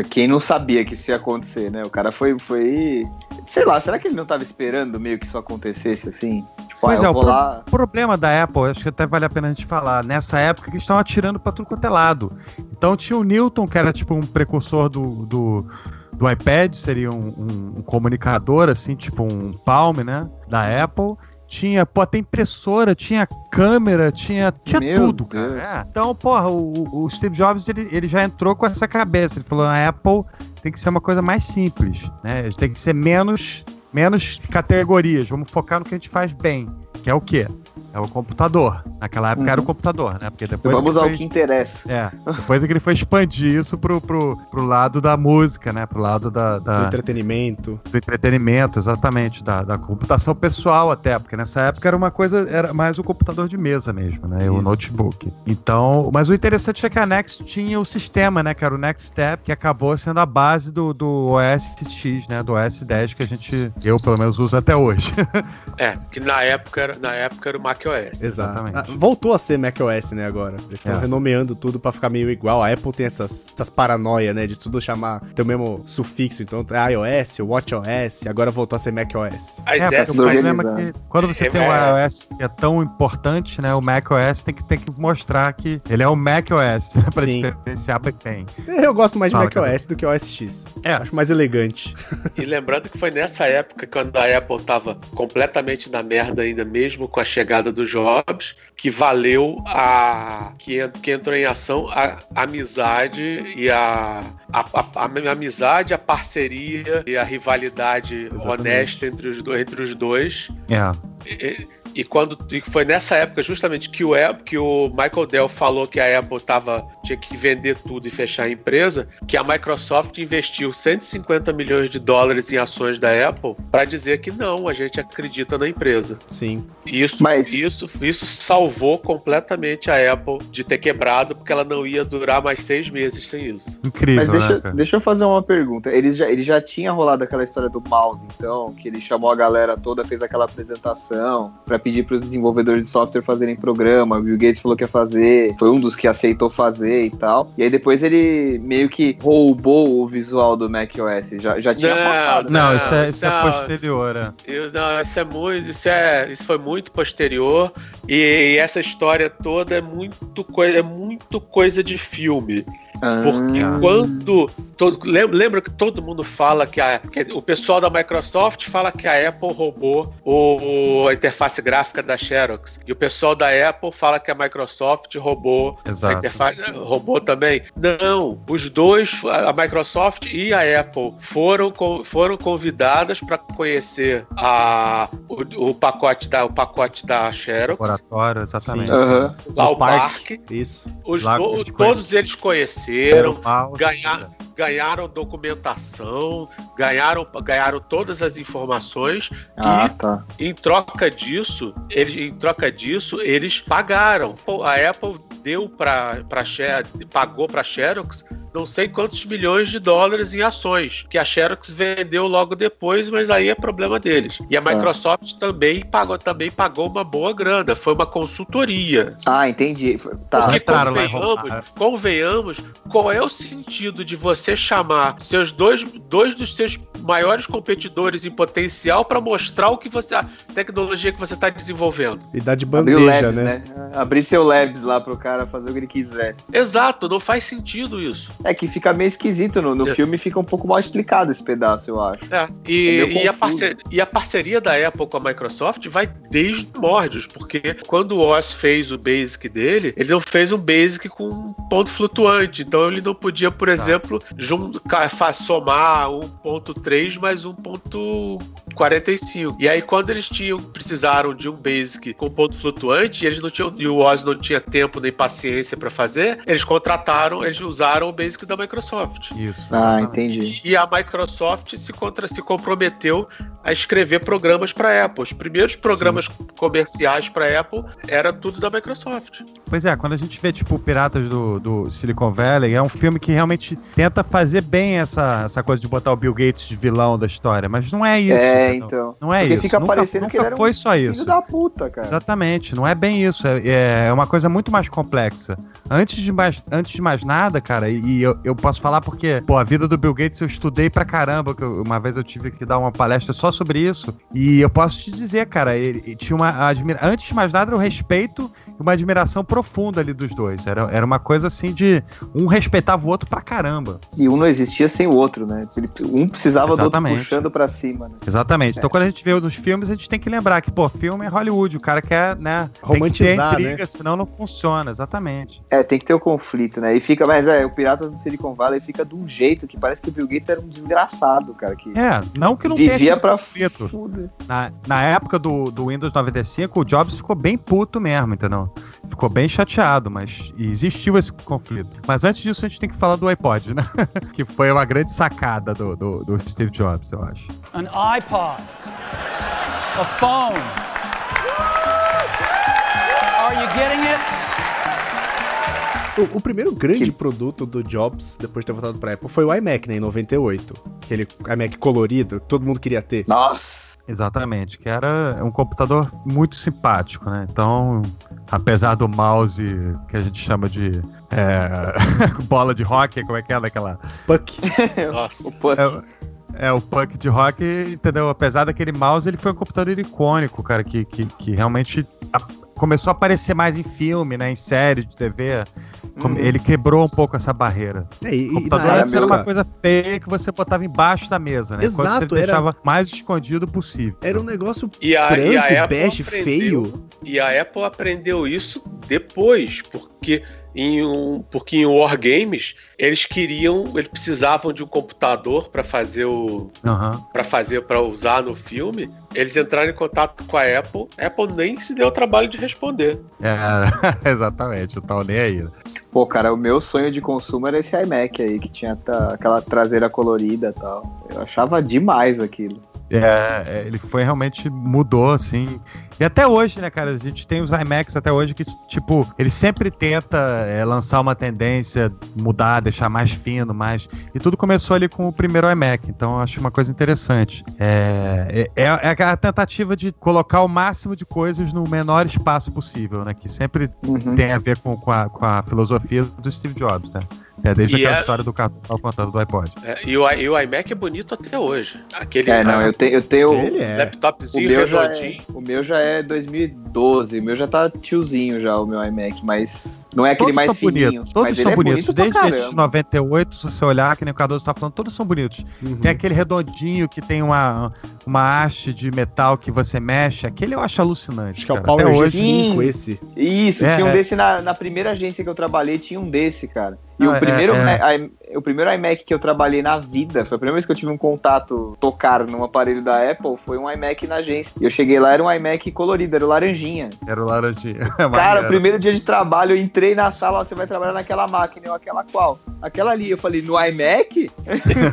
Speaker 4: Quem não sabia que isso ia acontecer, né? O cara foi, foi. Sei lá, será que ele não tava esperando meio que isso acontecesse assim? Tipo,
Speaker 2: Pois
Speaker 4: ah,
Speaker 2: é, o pro-
Speaker 4: lá.
Speaker 2: O problema da Apple, acho que até vale a pena a gente falar, nessa época que eles estavam atirando pra tudo quanto é lado. Então tinha o Newton, que era tipo um precursor do, do, do iPad, seria um, um- um comunicador, assim, tipo um Palm, né? Da Apple. Tinha, pô, até impressora, tinha câmera, tinha, tinha
Speaker 4: Meu
Speaker 2: tudo,
Speaker 4: Deus.
Speaker 2: cara. É. Então, porra, o, o Steve Jobs, ele, ele já entrou com essa cabeça. Ele falou, a Apple tem que ser uma coisa mais simples, né? Tem que ser menos, menos categorias. Vamos focar no que a gente faz bem, que é o quê? É o computador. Naquela época era o
Speaker 4: Uhum.
Speaker 2: computador, né? Porque depois
Speaker 4: Vamos ao
Speaker 2: foi-
Speaker 4: que interessa.
Speaker 2: é, depois é que ele foi expandir isso pro, pro, pro lado da música, né? Pro lado da,
Speaker 1: Do
Speaker 2: da-
Speaker 1: entretenimento.
Speaker 2: do entretenimento, exatamente, da, da computação pessoal até, porque nessa época era uma coisa, era mais o computador de mesa mesmo, né? O
Speaker 1: Isso.
Speaker 2: notebook. Então, mas o interessante é que a Next tinha o sistema, né? Que era o Next Step, que acabou sendo a base do, do OS X, né? Do OS 10 que a gente, eu pelo menos, uso até hoje.
Speaker 3: É, que na época era, na época era o macOS.
Speaker 2: Exatamente.
Speaker 1: Ah, voltou a ser macOS, né, agora. Eles estão
Speaker 2: É.
Speaker 1: renomeando tudo pra ficar meio igual. A Apple tem essas, essas paranoia, né, de tudo chamar, ter o mesmo sufixo. Então, é iOS, WatchOS, agora voltou a ser macOS.
Speaker 3: Mas
Speaker 2: É, porque o
Speaker 3: mas,
Speaker 2: problema é que quando você
Speaker 3: É,
Speaker 2: tem um
Speaker 3: é.
Speaker 2: iOS que é tão importante, né? O macOS tem que, tem que mostrar que ele é o macOS, né, pra
Speaker 1: Sim.
Speaker 2: diferenciar bem.
Speaker 1: Eu gosto mais de
Speaker 2: Fala,
Speaker 1: macOS do que OS X.
Speaker 2: É.
Speaker 1: Acho mais elegante.
Speaker 3: E lembrando que foi nessa época quando a Apple tava completamente na merda ainda, mesmo com a chegada do Jobs, que valeu a. que, que entrou em ação a, a amizade e a, a, a, a, amizade, a parceria e a rivalidade Exatamente. honesta entre os, entre os dois.
Speaker 2: É.
Speaker 3: E, e quando e foi nessa época justamente que o, que o Michael Dell falou que a Apple tava, tinha que vender tudo e fechar a empresa, que a Microsoft investiu 150 milhões de dólares em ações da Apple para dizer que não, a gente acredita na empresa.
Speaker 1: Sim.
Speaker 3: Isso, Mas... isso, isso salvou completamente a Apple de ter quebrado, porque ela não ia durar mais seis meses sem isso.
Speaker 4: Incrível. Mas deixa, né, deixa eu fazer uma pergunta. Ele já, ele já tinha rolado aquela história do mouse, então, que ele chamou a galera toda, fez aquela apresentação para pedir para os desenvolvedores de software fazerem programa. O Bill Gates falou que ia fazer, foi um dos que aceitou fazer e tal. E aí depois ele meio que roubou o visual do macOS. Já, já tinha
Speaker 2: não,
Speaker 4: passado.
Speaker 2: Não, né? isso, é, isso é não, é posterior. É.
Speaker 3: Eu, não, isso é muito, isso é, isso foi muito posterior. E, e essa história toda é muito coisa, é muito coisa de filme. Porque ah. quando. Todo, lembra que todo mundo fala que, a, que, o pessoal da Microsoft fala que a Apple roubou o, a interface gráfica da Xerox. E o pessoal da Apple fala que a Microsoft roubou
Speaker 2: Exato.
Speaker 3: a interface. Roubou também. Não, os dois, a Microsoft e a Apple, foram, foram convidadas para conhecer a, o, o, pacote da, o pacote da Xerox.
Speaker 2: Laboratório, exatamente.
Speaker 3: Uhum. Lá o, o parque.
Speaker 1: parque. Isso.
Speaker 3: Os, Lá, todos eles conheceram cresceram, ganhar, ganharam documentação, ganharam, ganharam todas as informações
Speaker 4: ah, e tá.
Speaker 3: em troca disso, eles, em troca disso, eles pagaram. A Apple deu para pagou para Xerox não sei quantos milhões de dólares em ações, que a Xerox vendeu logo depois, mas aí é problema deles. E a é. Microsoft também pagou, também pagou uma boa grana, foi uma consultoria.
Speaker 4: Ah, entendi.
Speaker 3: Tá. Porque convenhamos, convenhamos, qual é o sentido de você chamar seus dois, dois dos seus maiores competidores em potencial para mostrar o que você a tecnologia que você está desenvolvendo?
Speaker 1: E dá de bandeja, labs, né? né?
Speaker 4: Abrir seu labs lá pro cara fazer o que ele quiser.
Speaker 3: Exato, não faz sentido isso.
Speaker 4: É que fica meio esquisito no, no é. filme, fica um pouco mal explicado esse pedaço, eu acho.
Speaker 3: É, e, é e, a parceria, e a parceria da Apple com a Microsoft vai desde mordes, porque quando o Oz fez o Basic dele, ele não fez um Basic com um ponto flutuante, então ele não podia, por tá. exemplo, juntar, somar 1.3 mais 1.45. E aí, quando eles tinham, precisaram de um Basic com ponto flutuante, eles não tinham, e o Oz não tinha tempo nem paciência para fazer, eles contrataram, eles usaram o Basic Basic da Microsoft.
Speaker 4: Isso. Ah, entendi.
Speaker 3: E a Microsoft se, contra, se comprometeu a escrever programas para Apple. Os primeiros programas Sim. comerciais para Apple era tudo da Microsoft.
Speaker 2: Pois é, quando a gente vê, tipo, Piratas do, do Silicon Valley, é um filme que realmente tenta fazer bem essa, essa coisa de botar o Bill Gates de vilão da história, mas não é isso.
Speaker 4: É, então.
Speaker 2: Não é Porque
Speaker 4: isso. fica nunca, parecendo nunca que ele era
Speaker 2: foi um só isso.
Speaker 4: filho da puta, cara.
Speaker 2: Exatamente, não é bem isso. É, é uma coisa muito mais complexa. Antes de mais, antes de mais nada, cara, e eu, eu posso falar porque, pô, a vida do Bill Gates eu estudei pra caramba, que uma vez eu tive que dar uma palestra só sobre isso, e eu posso te dizer, cara, ele, ele tinha uma admira... antes de mais nada era o respeito e uma admiração profunda ali dos dois. Era, era uma coisa assim de um respeitava o outro pra caramba.
Speaker 4: E um não existia sem o outro, né? Um precisava Exatamente. do outro puxando pra cima, né?
Speaker 2: Exatamente. É. Então quando a gente vê nos filmes, a gente tem que lembrar que, pô, filme é Hollywood, o cara quer, né,
Speaker 1: romantizar,
Speaker 2: tem que ter intriga,
Speaker 1: né?
Speaker 2: senão não funciona, exatamente.
Speaker 4: É, tem que ter o conflito, né? E fica, mas é, o Pirata do Silicon Valley fica de um jeito que parece que o Bill Gates era um desgraçado, cara. Que
Speaker 2: é, não que não
Speaker 4: vivia pra
Speaker 2: conflito. Na, na época do, do Windows 95, o Jobs ficou bem puto mesmo, entendeu? Ficou bem chateado, mas existiu esse conflito. Mas antes disso, a gente tem que falar do iPod, né? que foi uma grande sacada do, do, do Steve Jobs, eu acho.
Speaker 5: An iPod. A phone. Are you getting it?
Speaker 1: O, o, primeiro grande que... produto do Jobs, depois de ter voltado pra Apple, foi o iMac, né, em 98. Aquele iMac colorido, que todo mundo queria ter.
Speaker 4: Nossa!
Speaker 2: Exatamente, que era um computador muito simpático, né? Então, apesar do mouse que a gente chama de é, bola de hockey, como é que é daquela?
Speaker 1: Puck.
Speaker 4: Nossa, o puck.
Speaker 2: É, é, o puck de hockey, entendeu? Apesar daquele mouse, ele foi um computador icônico, cara, que, que, que realmente a, começou a aparecer mais em filme, né? Em série de TV Como- Ele quebrou um pouco essa barreira.
Speaker 1: É, e,
Speaker 2: O computador era
Speaker 1: época,
Speaker 2: uma coisa feia que você botava embaixo da mesa, né? Quando
Speaker 1: Exato,
Speaker 2: você
Speaker 1: era-
Speaker 2: deixava mais escondido possível.
Speaker 1: era um negócio
Speaker 3: E a,
Speaker 1: branco,
Speaker 3: e a Apple
Speaker 1: bege,
Speaker 3: aprendeu-
Speaker 1: feio.
Speaker 3: E a Apple aprendeu isso depois, porque em um, porque em Wargames eles queriam, eles precisavam de um computador para fazer o
Speaker 2: Aham.
Speaker 3: para fazer para usar no filme. Eles entraram em contato com a Apple. A Apple nem se deu o trabalho de responder.
Speaker 2: É, exatamente, eu tava nem aí.
Speaker 4: Pô, cara, o meu sonho de consumo era esse iMac aí, que tinha aquela traseira colorida e tal. Eu achava demais aquilo.
Speaker 2: É, é, ele foi realmente mudou, assim. E até hoje, né, cara? A gente tem os iMacs até hoje que, tipo, ele sempre tenta é, lançar uma tendência, mudar, deixar mais fino, mais. E tudo começou ali com o primeiro iMac. Então, eu acho uma coisa interessante. É, é, é a tentativa de colocar o máximo de coisas no menor espaço possível, né? Que sempre
Speaker 4: Uhum.
Speaker 2: tem a ver com, com, a, com a filosofia do Steve Jobs, né? É, desde
Speaker 3: E
Speaker 2: aquela
Speaker 3: é-
Speaker 2: história do cartão que eu tava contando do iPod.
Speaker 3: É, e, o, e o iMac é bonito até hoje. Aquele
Speaker 4: É, não, eu, te, eu tenho.
Speaker 1: Ele é.
Speaker 4: O
Speaker 3: laptopzinho
Speaker 4: meu, já é,
Speaker 3: redondinho.
Speaker 4: o meu já é 2012, o meu já tá tiozinho já, o meu iMac, mas não é aquele
Speaker 2: Todos
Speaker 4: mais
Speaker 2: são
Speaker 4: fininho.
Speaker 2: bonitos, todos são
Speaker 4: é
Speaker 2: bonitos.
Speaker 4: bonito pra
Speaker 2: Desde esses
Speaker 4: caramba.
Speaker 2: 98, se você olhar, que nem o Cardoso tá falando, todos são bonitos.
Speaker 1: Uhum.
Speaker 2: Tem aquele redondinho que tem uma, uma haste de metal que você mexe, aquele eu acho alucinante.
Speaker 1: Acho que é o
Speaker 2: cara.
Speaker 1: Power
Speaker 2: Até
Speaker 1: G5
Speaker 2: hoje.
Speaker 1: esse.
Speaker 4: Isso,
Speaker 2: É,
Speaker 4: tinha um
Speaker 2: é.
Speaker 4: desse na, na primeira agência que eu trabalhei, tinha um desse, cara. E
Speaker 2: Ah,
Speaker 4: o
Speaker 2: é,
Speaker 4: primeiro,
Speaker 2: é.
Speaker 4: Ma- i- o primeiro iMac que eu trabalhei na vida, foi a primeira vez que eu tive um contato tocar num aparelho da Apple, foi um iMac na agência. E eu cheguei lá, era um iMac colorido, era o laranjinha.
Speaker 2: Era o laranjinha.
Speaker 4: Cara, o primeiro dia de trabalho, eu entrei na sala, ó, você vai trabalhar naquela máquina, eu, aquela qual? Aquela ali. Eu falei, no iMac?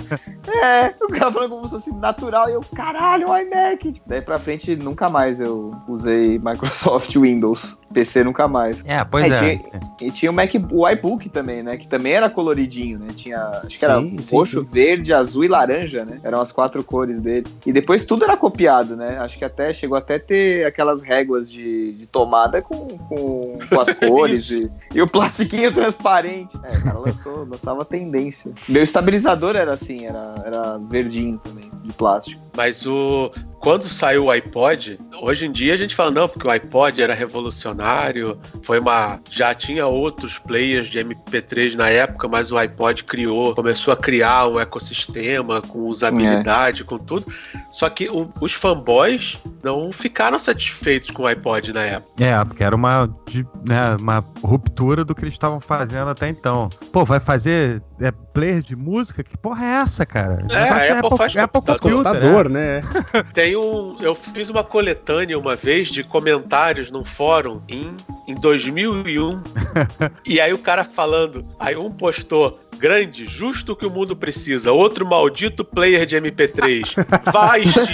Speaker 4: é, o cara falando como se fosse natural, e eu, caralho, um iMac. Daí pra frente, nunca mais eu usei Microsoft Windows. PC nunca mais.
Speaker 2: É, pois
Speaker 4: É,
Speaker 2: é.
Speaker 4: tinha- E tinha o Mac, o iBook também, né? Que também era coloridinho, né? Tinha, acho que era
Speaker 1: Sim, sim,
Speaker 4: roxo,
Speaker 1: sim.
Speaker 4: verde, azul e laranja, né? Eram as quatro cores dele. E depois tudo era copiado, né? Acho que até chegou até ter aquelas réguas de, de tomada com, com, com as cores e, e o plastiquinho transparente. É, o cara lançou, lançava tendência. Meu estabilizador era assim, era, era verdinho também, de plástico.
Speaker 3: Mas o quando saiu o iPod, hoje em dia a gente fala não, porque o iPod era revolucionário, foi uma já tinha outros players de MP3 na época, mas o iPod criou, começou a criar um ecossistema com usabilidade, com tudo. Só que o- os fanboys não ficaram satisfeitos com o iPod na época.
Speaker 2: É, porque era uma, de- né, uma ruptura do que eles estavam fazendo até então. Pô, vai fazer é, player de música? Que porra é essa, cara?
Speaker 3: É,
Speaker 2: negócio
Speaker 3: a Apple faz
Speaker 2: Apple
Speaker 3: computador.
Speaker 2: Computer,
Speaker 1: Computador, né?
Speaker 3: Tem um. Eu fiz uma coletânea uma vez de comentários num fórum em, em 2001. e aí o cara falando. Aí um postou. Grande, justo que o mundo precisa. Outro maldito player de MP3. Vai, Steve,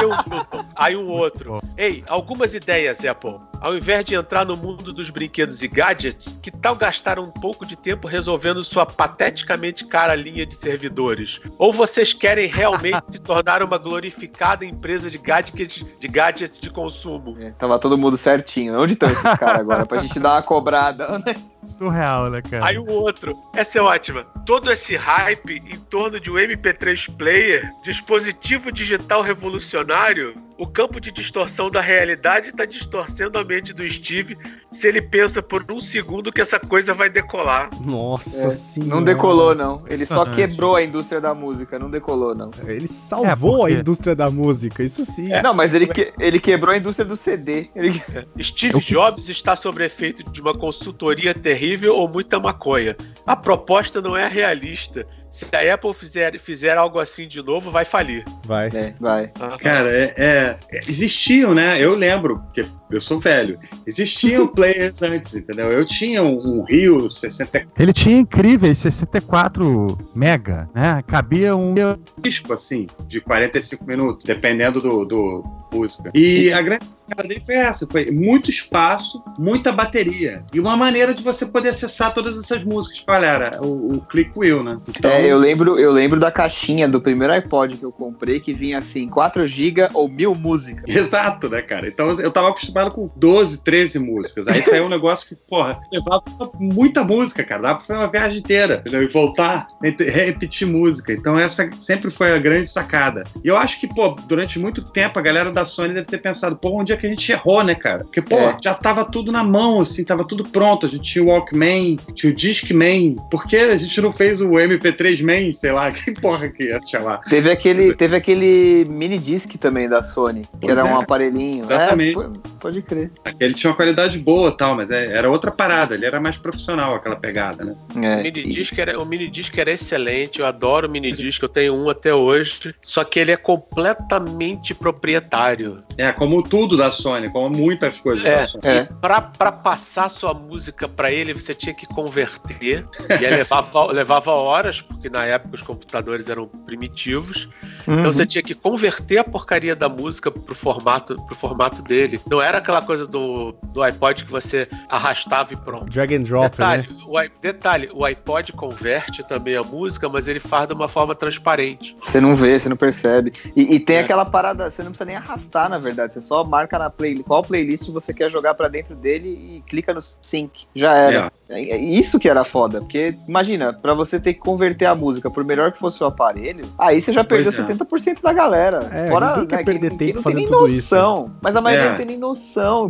Speaker 3: Newton? Aí um outro. Ei, algumas ideias, Apple. Ao invés de entrar no mundo dos brinquedos e gadgets, que tal gastar um pouco de tempo resolvendo sua pateticamente cara linha de servidores? Ou vocês querem realmente se tornar uma glorificada empresa de gadgets de, gadgets de consumo?
Speaker 4: É, tava todo mundo certinho. Onde estão esses caras agora? Pra gente dar uma cobrada.
Speaker 2: É surreal, né, cara?
Speaker 3: Aí o outro, essa é ótima. Todo esse hype em torno de um MP3 player, dispositivo digital revolucionário, o campo de distorção da realidade está distorcendo a mente do Steve se ele pensa por um segundo que essa coisa vai decolar.
Speaker 1: Nossa
Speaker 4: É,
Speaker 1: senhora.
Speaker 4: Não decolou, não. Ele só quebrou a indústria da música, não decolou, não.
Speaker 1: Ele salvou
Speaker 2: É, porque-
Speaker 1: a indústria da música, isso sim.
Speaker 3: É.
Speaker 4: Não, mas ele, que- ele quebrou a indústria do CD. Ele-
Speaker 3: Steve Jobs está sob efeito de uma consultoria terrível ou muita maconha. A proposta não é realista. Se a Apple fizer, fizer algo assim de novo, vai falir.
Speaker 1: Vai.
Speaker 4: É, vai.
Speaker 6: Cara, é, é- existiam, né? Eu lembro, porque eu sou velho. Existiam players antes, entendeu? Eu tinha um, um Rio 64
Speaker 2: Ele tinha incríveis 64 mega, né? Cabia um.
Speaker 6: disco, assim, de 45 minutos, dependendo do, do música. E a grande sacada dele foi essa: foi muito espaço, muita bateria. E uma maneira de você poder acessar todas essas músicas. Olha, era o, o Click Wheel, né? Então,
Speaker 4: É, eu lembro, eu lembro da caixinha do primeiro iPod que eu comprei que vinha assim, 4 GB ou mil músicas.
Speaker 6: Exato, né, cara? Então eu tava acostumado
Speaker 2: com 12, 13 músicas. Aí saiu um negócio que, porra, levava muita música, cara. Dava pra fazer uma viagem inteira, entendeu? E voltar, repetir música. Então essa sempre foi a grande sacada. E eu acho que, pô, durante muito tempo a galera da Sony deve ter pensado, pô, onde é que a gente errou, né, cara? Porque, pô, é. já tava tudo na mão, assim, tava tudo pronto. A gente tinha o Walkman, tinha o Discman. Por que a gente não fez o MP3 Man, sei lá, que porra que ia se chamar?
Speaker 4: Teve aquele, teve aquele mini disc também da Sony, que pois era é. um aparelhinho.
Speaker 2: Exatamente.
Speaker 4: É, pode crer.
Speaker 2: Ele tinha uma qualidade boa tal, mas é, era outra parada, ele era mais profissional aquela pegada, né?
Speaker 3: É, o, mini disc era, o mini disc era excelente, eu adoro o mini disc, eu tenho um até hoje, só que ele é completamente proprietário.
Speaker 2: É, como tudo da Sony, como muitas coisas
Speaker 3: é,
Speaker 2: da Sony.
Speaker 3: É. Pra, pra passar sua música para ele, você tinha que converter, e aí levava, levava horas, porque na época os computadores eram primitivos, uhum. então você tinha que converter a porcaria da música pro formato, pro formato dele. Não era aquela coisa do, do iPod que você arrastava e pronto.
Speaker 1: Drag and drop,
Speaker 3: detalhe,
Speaker 1: né?
Speaker 3: O, detalhe, o iPod converte também a música, mas ele faz de uma forma transparente.
Speaker 4: Você não vê, você não percebe. E, e tem é. aquela parada, você não precisa nem arrastar, na verdade. Você só marca na playlist, qual playlist você quer jogar para dentro dele e clica no sync. Já era. É. é. Isso que era foda. Porque, imagina, para você ter que converter a música, por melhor que fosse o aparelho, aí você já perdeu pois 70% é. da galera.
Speaker 1: É, Fora, ninguém quer né, perder quem, tempo quem fazendo tudo
Speaker 4: noção,
Speaker 1: isso.
Speaker 4: Mas a maioria é. não tem nem noção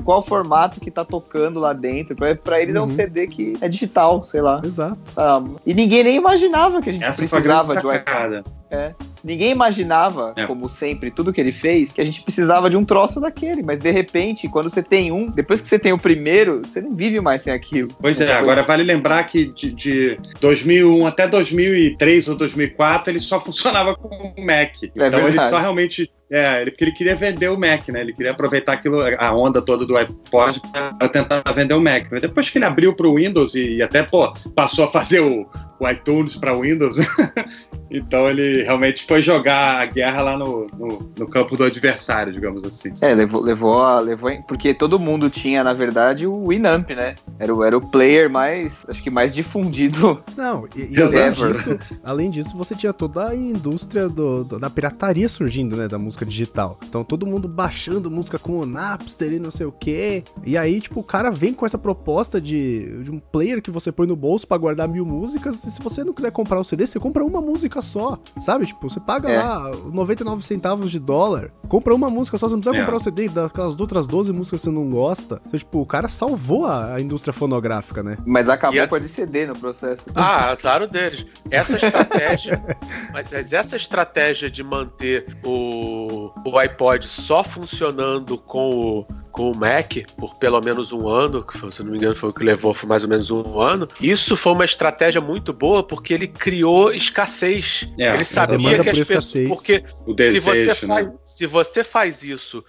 Speaker 4: qual formato que tá tocando lá dentro. Pra, pra eles uhum. é um. CD que é digital, sei lá.
Speaker 1: Exato.
Speaker 4: Ah, e ninguém nem imaginava que a gente Essa precisava de um iPad. É. Ninguém imaginava, é. como sempre, tudo que ele fez, que a gente precisava de um troço daquele. Mas de repente, quando você tem um, depois que você tem o primeiro, você não vive mais sem aquilo.
Speaker 2: Pois é, agora vale lembrar que de, de 2001 até 2003 ou 2004 ele só funcionava com o Mac. É então verdade. ele só realmente é, ele, ele queria vender o Mac, né? Ele queria aproveitar aquilo, a onda toda do iPod para tentar vender o Mac. Mas depois que ele abriu para o Windows e, e, até, pô, passou a fazer o, o iTunes para Windows, então ele realmente foi jogar a guerra lá no, no, no, campo do adversário, digamos assim.
Speaker 4: É, levou, levou, a, levou porque todo mundo tinha, na verdade, o Winamp, né? Era o, era o player mais, acho que mais difundido.
Speaker 1: Não, e, e além, disso, além disso, você tinha toda a indústria do, do, da pirataria surgindo, né? Da música digital. Então todo mundo baixando música com o Napster e não sei o que. E aí, tipo, o cara vem com essa proposta de, de um player que você põe no bolso para guardar mil músicas. E se você não quiser comprar o CD, você compra uma música só, sabe? Tipo, você paga é. lá 99 centavos de dólar, compra uma música só, você não precisa é. comprar o CD daquelas outras 12 músicas que você não gosta. Então, tipo, o cara salvou a, a indústria fonográfica, né?
Speaker 4: Mas acabou a... com a de CD no processo.
Speaker 3: Ah, azar deles. Essa estratégia, mas essa estratégia de manter o, o iPod só funcionando com o, com o Mac por pelo menos um ano, que se não me engano foi o que levou foi mais ou menos um ano. Isso foi uma estratégia muito boa porque ele criou escassez. É, ele sabia que as pessoas. Porque se, você né? faz, se você faz isso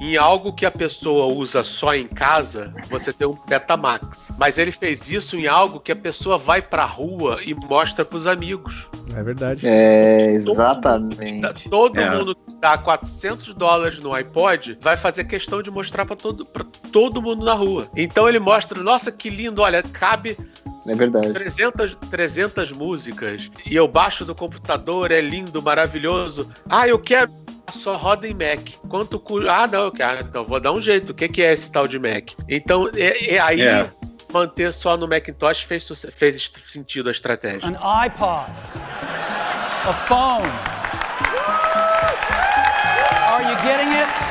Speaker 3: em algo que a pessoa usa só em casa, você tem um Betamax. Mas ele fez isso em algo que a pessoa vai pra rua e mostra pros amigos.
Speaker 1: É verdade.
Speaker 4: É, exatamente.
Speaker 3: Todo mundo, todo é. mundo que dá 400 dólares no iPod vai fazer questão de mostrar para todo, pra todo mundo na rua. Então ele mostra, nossa, que lindo, olha, cabe
Speaker 4: é verdade.
Speaker 3: 300, 300 músicas e eu baixo do computador, é lindo, maravilhoso. Ah, eu quero só roda em Mac. Quanto custa? Ah, não, ah, então vou dar um jeito. O que, que é esse tal de Mac? Então, é, é aí é. Manter só no Macintosh fez, fez sentido a estratégia.
Speaker 5: An iPod. A phone. Are you getting it?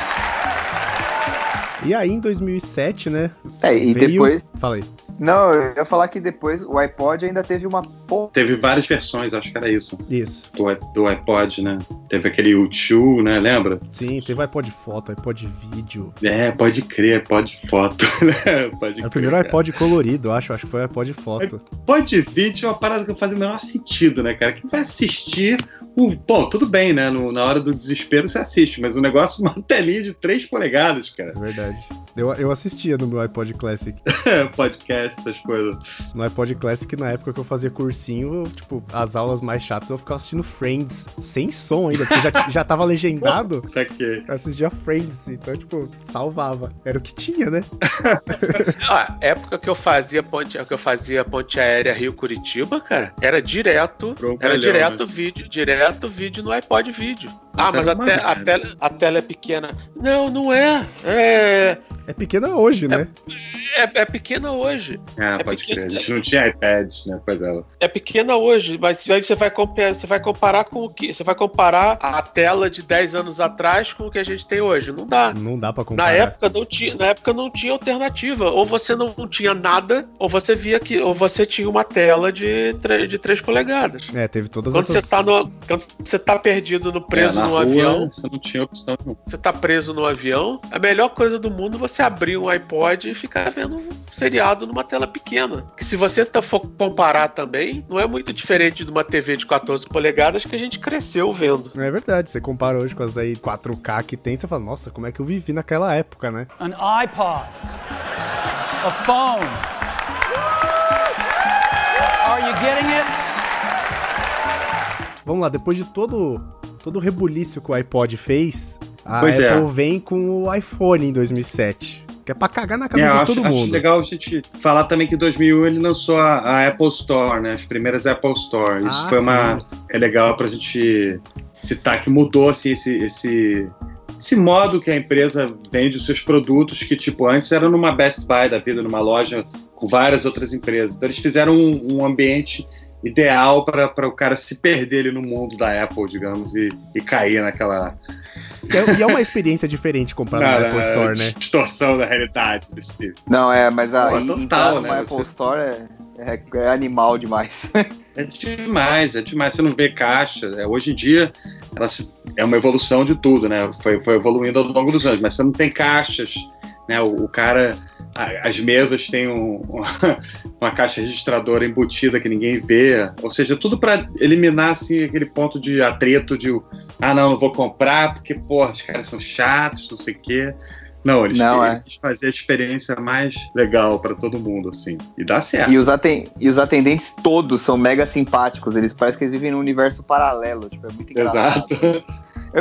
Speaker 1: E aí, em 2007, né?
Speaker 4: É, e veio... depois.
Speaker 1: Falei.
Speaker 4: Não, eu ia falar que depois o iPod ainda teve uma.
Speaker 2: Teve várias versões, acho que era isso.
Speaker 1: Isso.
Speaker 2: Do, do iPod, né? Teve aquele U2, né? Lembra?
Speaker 1: Sim, teve iPod foto, iPod vídeo.
Speaker 2: É, pode crer, iPod foto, né?
Speaker 1: Pode crer, o primeiro iPod colorido, acho. Acho que foi iPod foto.
Speaker 2: iPod vídeo é uma parada que faz o menor sentido, né, cara? Quem vai assistir Pô, tudo bem, né? No, na hora do desespero você assiste, mas o negócio uma telinha de 3 polegadas, cara.
Speaker 1: É verdade. Eu, eu assistia no meu iPod Classic.
Speaker 2: Podcast, essas coisas.
Speaker 1: No iPod Classic, na época que eu fazia cursinho, tipo, as aulas mais chatas eu ficava assistindo Friends, sem som ainda, porque já, já tava legendado.
Speaker 2: Isso aqui.
Speaker 1: Eu assistia Friends, então, tipo, salvava. Era o que tinha, né?
Speaker 3: ah, época que eu fazia ponte, que eu fazia ponte aérea Rio-Curitiba, cara, era direto, era direto né? vídeo, direto vídeo no iPod vídeo. Ah, mas a, te, a, tela, a tela é pequena. Não, não é. É
Speaker 1: É pequena hoje, né?
Speaker 3: É, é pequena hoje.
Speaker 2: Ah,
Speaker 3: É
Speaker 2: pode
Speaker 3: pequeno.
Speaker 2: crer. A gente não tinha iPads, né? Pois é.
Speaker 3: É pequena hoje, mas aí você vai, comparar, você vai comparar com o que? Você vai comparar a tela de 10 anos atrás com o que a gente tem hoje. Não dá.
Speaker 1: Não dá pra
Speaker 3: Na
Speaker 1: comparar.
Speaker 3: época, não tinha, na época não tinha alternativa. Ou você não tinha nada, ou você via que. Ou você tinha uma tela de, de 3 polegadas.
Speaker 1: É, teve todas
Speaker 3: Quando
Speaker 1: essas...
Speaker 3: você, tá no, quando você tá perdido no preso
Speaker 2: É, na
Speaker 3: no
Speaker 2: rua,
Speaker 3: avião,
Speaker 2: Você não tinha opção nenhuma.
Speaker 3: você tá preso no avião, a melhor coisa do mundo é você abrir um iPod e ficar vendo um seriado numa tela pequena. Que se você tá, for comparar também, não é muito diferente de uma TV de 14 polegadas que a gente cresceu vendo.
Speaker 1: É verdade, você compara hoje com as aí 4K que tem, você fala, nossa, como é que eu vivi naquela época, né?
Speaker 5: An iPod. A phone. Are you getting it?
Speaker 1: Vamos lá, depois de todo, todo o rebuliço que o iPod fez, a
Speaker 2: Pois é.
Speaker 1: Apple vem com o iPhone em 2007. Que é pra cagar na
Speaker 2: É,
Speaker 1: cabeça de
Speaker 2: acho,
Speaker 1: todo
Speaker 2: acho
Speaker 1: mundo.
Speaker 2: legal a gente falar também que em 2001 ele lançou a, a Apple Store, né? As primeiras Apple Store. Isso
Speaker 1: Ah,
Speaker 2: foi uma.
Speaker 1: sim.
Speaker 2: É legal pra gente citar que mudou assim, esse, esse, esse modo que a empresa vende os seus produtos, que tipo, antes era numa Best Buy da vida, numa loja com várias outras empresas. Então eles fizeram um, um ambiente ideal para o cara se perder ali no mundo da Apple, digamos, e, e cair naquela
Speaker 1: E é, é uma experiência diferente comprar
Speaker 2: na-
Speaker 1: Apple Store, né?
Speaker 2: distorção da realidade do Steve.
Speaker 4: Não, é, mas
Speaker 2: Pô,
Speaker 4: aí
Speaker 2: total, né,
Speaker 4: Apple
Speaker 2: você-
Speaker 4: Store é, é, é animal demais.
Speaker 2: É demais, é demais. Você não vê caixa. É, hoje em dia, ela se- é uma evolução de tudo, né? Foi, foi evoluindo ao longo dos anos, mas você não tem caixas, né? O, o cara, a- as mesas têm um- uma caixa registradora embutida que ninguém vê. Ou seja, tudo para eliminar assim, aquele ponto de atrito de ah, não, não vou comprar porque, porra, os caras são chatos, não sei o quê. Não, eles
Speaker 4: Não, é.
Speaker 2: fazer a experiência mais legal para todo mundo, assim. E dá certo.
Speaker 4: E os, aten- e os atendentes todos são mega simpáticos. Eles parecem que eles vivem num universo paralelo. Tipo, é muito engraçado.
Speaker 2: Exato.
Speaker 4: É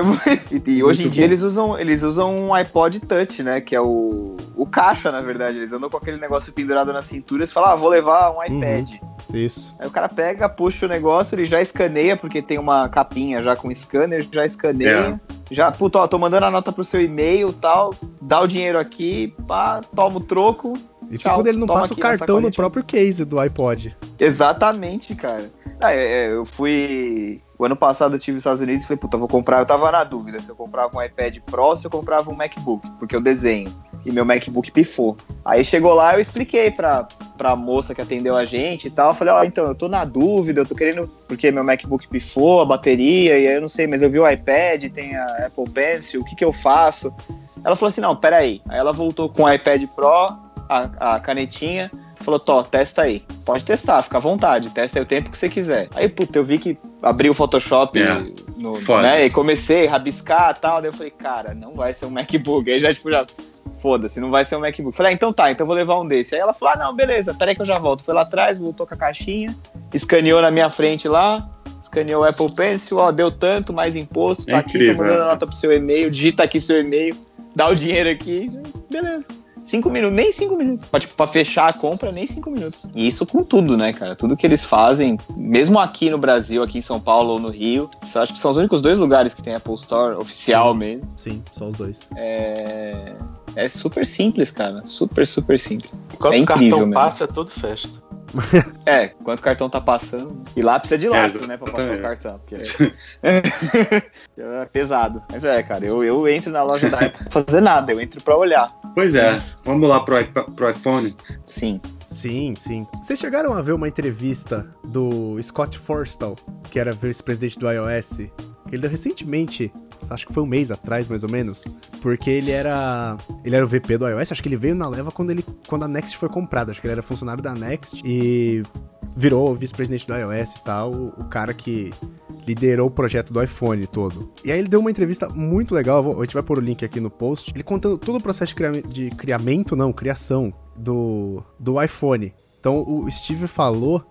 Speaker 4: E, hoje em dia
Speaker 2: bom.
Speaker 4: eles usam, eles usam um iPod Touch, né? Que é o, o caixa, na verdade. Eles andam com aquele negócio pendurado na cintura e falam, ah, vou levar um iPad.
Speaker 1: Isso.
Speaker 4: Aí o cara pega, puxa o negócio, ele já escaneia, porque tem uma capinha já com scanner, já escaneia. Já, puta, ó, tô mandando a nota pro seu e-mail tal, dá o dinheiro aqui, pá, toma o troco.
Speaker 1: Isso
Speaker 4: Tchau,
Speaker 1: quando ele não passa o cartão no próprio case do iPod.
Speaker 4: Exatamente, cara. Ah, é, é, eu fui. O ano passado eu tive nos Estados Unidos e falei, puta, vou comprar. Eu tava na dúvida se eu comprava um iPad Pro ou se eu comprava um MacBook, porque eu desenho. E meu MacBook pifou. Aí chegou lá, eu expliquei pra, pra moça que atendeu a gente e tal. Eu falei, ó, então, eu tô na dúvida, eu tô querendo. Porque meu MacBook pifou, a bateria, e aí eu não sei, mas eu vi o iPad, tem a Apple Pencil, o que que eu faço? Ela falou assim, não, peraí. Aí ela voltou com o iPad Pro, a, a canetinha, falou, Tó, testa aí. Pode testar, fica à vontade, testa aí o tempo que você quiser. Aí, puta, eu vi que abri o Photoshop
Speaker 2: É,
Speaker 4: no, né, e comecei a rabiscar e tal, daí eu falei, cara, não vai ser um MacBook. Aí já, tipo, já, foda-se, não vai ser um MacBook. Falei, ah, então tá, então vou levar um desse. Aí ela falou, ah, não, beleza, peraí que eu já volto. Foi lá atrás, voltou com a caixinha, escaneou na minha frente lá, escaneou o Apple Pencil, ó, deu tanto, mais imposto, tá
Speaker 2: É
Speaker 4: aqui,
Speaker 2: incrível,
Speaker 4: tô mandando a nota pro seu e-mail, digita aqui seu e-mail, dá o dinheiro aqui, beleza. Cinco minutos, nem cinco minutos. Pra, tipo, pra fechar a compra, nem cinco minutos. E isso com tudo, né, cara? Tudo que eles fazem, mesmo aqui no Brasil, aqui em São Paulo ou no Rio, acho que são os únicos dois lugares que tem Apple Store oficial
Speaker 1: Sim.
Speaker 4: mesmo.
Speaker 1: Sim, só os dois.
Speaker 4: É... é super simples, cara. Super, super simples.
Speaker 3: Enquanto
Speaker 4: É
Speaker 3: o cartão
Speaker 4: mesmo.
Speaker 3: passa, é tudo festa.
Speaker 4: É, quanto o cartão tá passando. E lá precisa de lastro,
Speaker 2: É,
Speaker 4: né, pra passar o cartão. Porque é pesado. Mas é, cara, eu, eu entro na loja da Apple pra fazer nada, eu entro pra olhar.
Speaker 2: Pois é, vamos lá pro, pro iPhone.
Speaker 4: Sim.
Speaker 1: Sim, sim. Vocês chegaram a ver uma entrevista do Scott Forstall, que era vice-presidente do iOS? Ele deu recentemente, acho que foi um mês atrás, mais ou menos, porque ele era ele era o VP do iOS, acho que ele veio na leva quando ele quando a Next foi comprada, acho que ele era funcionário da Next e virou vice-presidente do iOS e tal, o cara que liderou o projeto do iPhone todo. E aí ele deu uma entrevista muito legal, a gente vai pôr o link aqui no post, ele contando todo o processo de, cria- de criamento, não, criação do, do iPhone. Então o Steve falou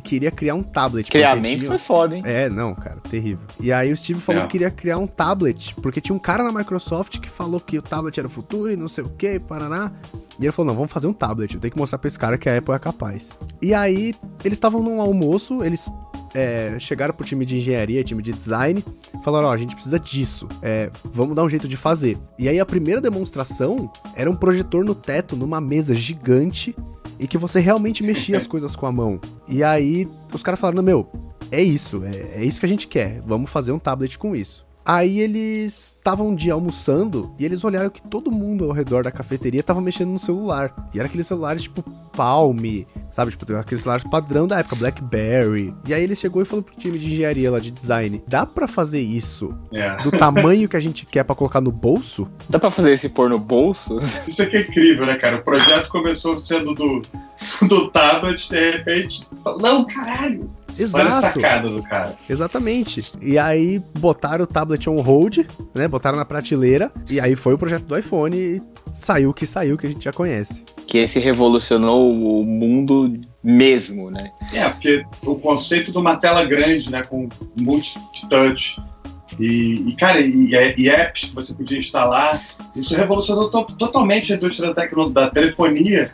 Speaker 1: que queria criar um tablet. porque
Speaker 4: Criamento
Speaker 1: tinha-
Speaker 4: foi foda, hein?
Speaker 1: é, não, cara, terrível. E aí o Steve falou
Speaker 2: É.
Speaker 1: que queria criar um tablet, porque tinha um cara na Microsoft que falou que o tablet era o futuro e não sei o que, paraná. E ele falou, não, vamos fazer um tablet, eu tenho que mostrar pra esse cara que a Apple é capaz. E aí, eles estavam num almoço, eles é, chegaram pro time de engenharia, time de design, falaram: Ó, a gente precisa disso, é, vamos dar um jeito de fazer. E aí a primeira demonstração era um projetor no teto, numa mesa gigante, e que você realmente mexia as coisas com a mão. E aí os caras falaram: Meu, é isso, é, é isso que a gente quer, vamos fazer um tablet com isso. Aí eles estavam um dia almoçando e eles olharam que todo mundo ao redor da cafeteria tava mexendo no celular. E era aqueles celulares tipo Palm, sabe? Tipo, aqueles celulares padrão da época, Blackberry. E aí ele chegou e falou pro time de engenharia lá de design: dá para fazer isso
Speaker 2: É.
Speaker 1: do tamanho que a gente quer para colocar no bolso?
Speaker 4: Dá pra fazer esse pôr no bolso?
Speaker 2: Isso aqui é incrível, né, cara? O projeto começou sendo do, do tablet, de repente. Não, caralho! Olha a
Speaker 1: Exato.
Speaker 2: sacada do cara.
Speaker 1: Exatamente. E aí botaram o tablet on hold, né? Botaram na prateleira. E aí foi o projeto do iPhone e saiu o que saiu, que a gente já conhece.
Speaker 4: Que esse revolucionou o mundo mesmo, né?
Speaker 2: É, porque o conceito de uma tela grande, né, com multi-touch e, e, cara, e, e apps que você podia instalar, isso revolucionou to- totalmente a indústria da, da telefonia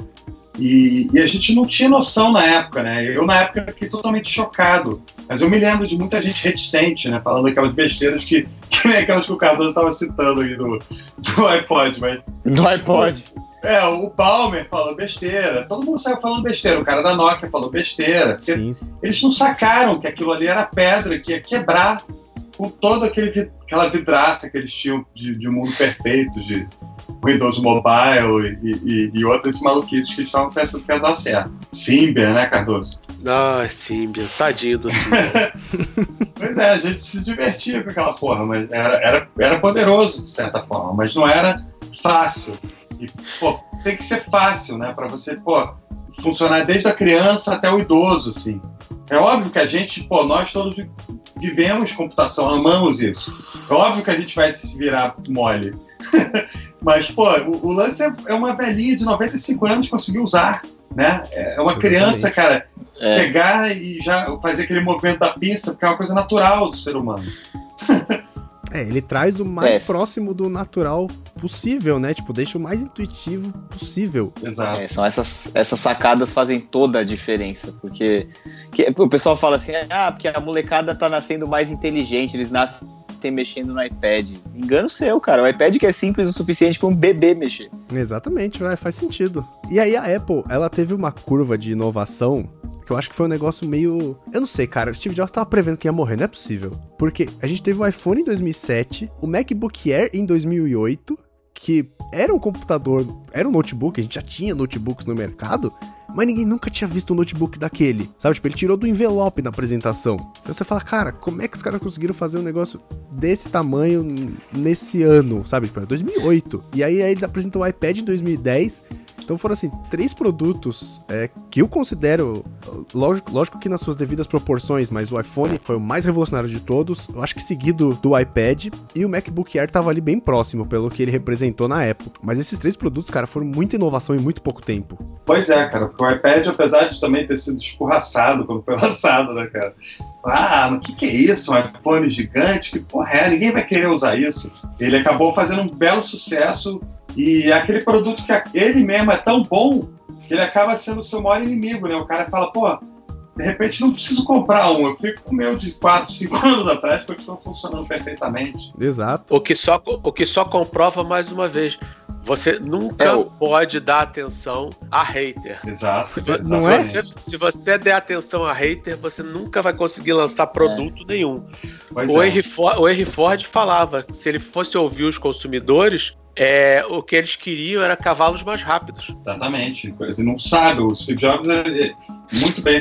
Speaker 2: e, e a gente não tinha noção na época, né? Eu, na época, fiquei totalmente chocado. Mas eu me lembro de muita gente reticente, né? Falando aquelas besteiras que, que nem aquelas que o Cardoso estava citando aí do, do iPod, mas
Speaker 4: No iPod.
Speaker 2: é, o Palmer falou besteira, todo mundo saiu falando besteira, o cara da Nokia falou besteira, eles não sacaram que aquilo ali era pedra, que ia quebrar com toda aquela vidraça que eles tinham de, de mundo perfeito, de Windows Mobile e, e, e outras maluquices que eles estavam pensando que ia dar certo. Symbian, né, Cardoso?
Speaker 3: Ai, Symbian, tadinho do Symbian.
Speaker 2: Pois é, a gente se divertia com aquela porra, mas era, era, era poderoso de certa forma, mas não era fácil. E, pô, tem que ser fácil, né, pra você, pô, funcionar desde a criança até o idoso, assim. É óbvio que a gente, pô, nós todos vivemos computação, amamos isso. É óbvio que a gente vai se virar mole. Mas, pô, o, o lance é, é uma velhinha de 95 anos conseguir usar, né? É uma criança, cara,
Speaker 4: É.
Speaker 2: pegar e já fazer aquele movimento da pista, porque é uma coisa natural do ser humano.
Speaker 1: É, ele traz o mais
Speaker 4: É.
Speaker 1: próximo do natural possível, né? Tipo, deixa o mais intuitivo possível.
Speaker 2: Exato.
Speaker 4: É, são essas, essas sacadas fazem toda a diferença, porque que- o pessoal fala assim, ah, porque a molecada tá nascendo mais inteligente, eles nascem mexendo no iPad. Engano seu, cara. O iPad que é simples o suficiente para um bebê mexer.
Speaker 1: Exatamente, vai, faz sentido. E aí a Apple, ela teve uma curva de inovação que eu acho que foi um negócio meio. Eu não sei, cara. Steve Jobs tava prevendo que ia morrer, não é possível. Porque a gente teve o iPhone em 2007, o MacBook Air em 2008, que era um computador, era um notebook, a gente já tinha notebooks no mercado, mas ninguém nunca tinha visto um notebook daquele. Sabe? Tipo, ele tirou do envelope na apresentação. Então você fala, cara, como é que os caras conseguiram fazer um negócio desse tamanho nesse ano? Sabe? Tipo, é 2008. E aí, aí eles apresentam o iPad em 2010. Então foram assim, três produtos é, que eu considero, lógico, lógico que nas suas devidas proporções, mas o iPhone foi o mais revolucionário de todos, eu acho que seguido do iPad, e o MacBook Air tava ali bem próximo, pelo que ele representou na época. Mas esses três produtos, cara, foram muita inovação em muito pouco tempo.
Speaker 2: Pois é, cara, o iPad, apesar de também ter sido escorraçado quando foi lançado, né, cara? Ah, o que, que é isso? Um iPhone gigante? Que porra é? Ninguém vai querer usar isso. Ele acabou fazendo um belo sucesso e é aquele produto que ele mesmo é tão bom que ele acaba sendo o seu maior inimigo, né? O cara fala, pô, de repente não preciso comprar um, eu fico com o meu de 4, 5 anos atrás, porque estão funcionando perfeitamente.
Speaker 1: Exato.
Speaker 3: O que só, o que só comprova mais uma vez. Você nunca
Speaker 4: É, o-
Speaker 3: pode dar atenção a hater.
Speaker 2: Exato.
Speaker 3: Se,
Speaker 1: Não
Speaker 3: se
Speaker 1: é?
Speaker 3: você, se você der atenção a hater, você nunca vai conseguir lançar produto nenhum.
Speaker 2: Pois
Speaker 3: O
Speaker 2: é.
Speaker 3: Henry, Ford, o Henry Ford falava que se ele fosse ouvir os consumidores, é, o que eles queriam era cavalos mais rápidos.
Speaker 2: Exatamente. Você não sabe. O Steve Jobs é, é muito bem.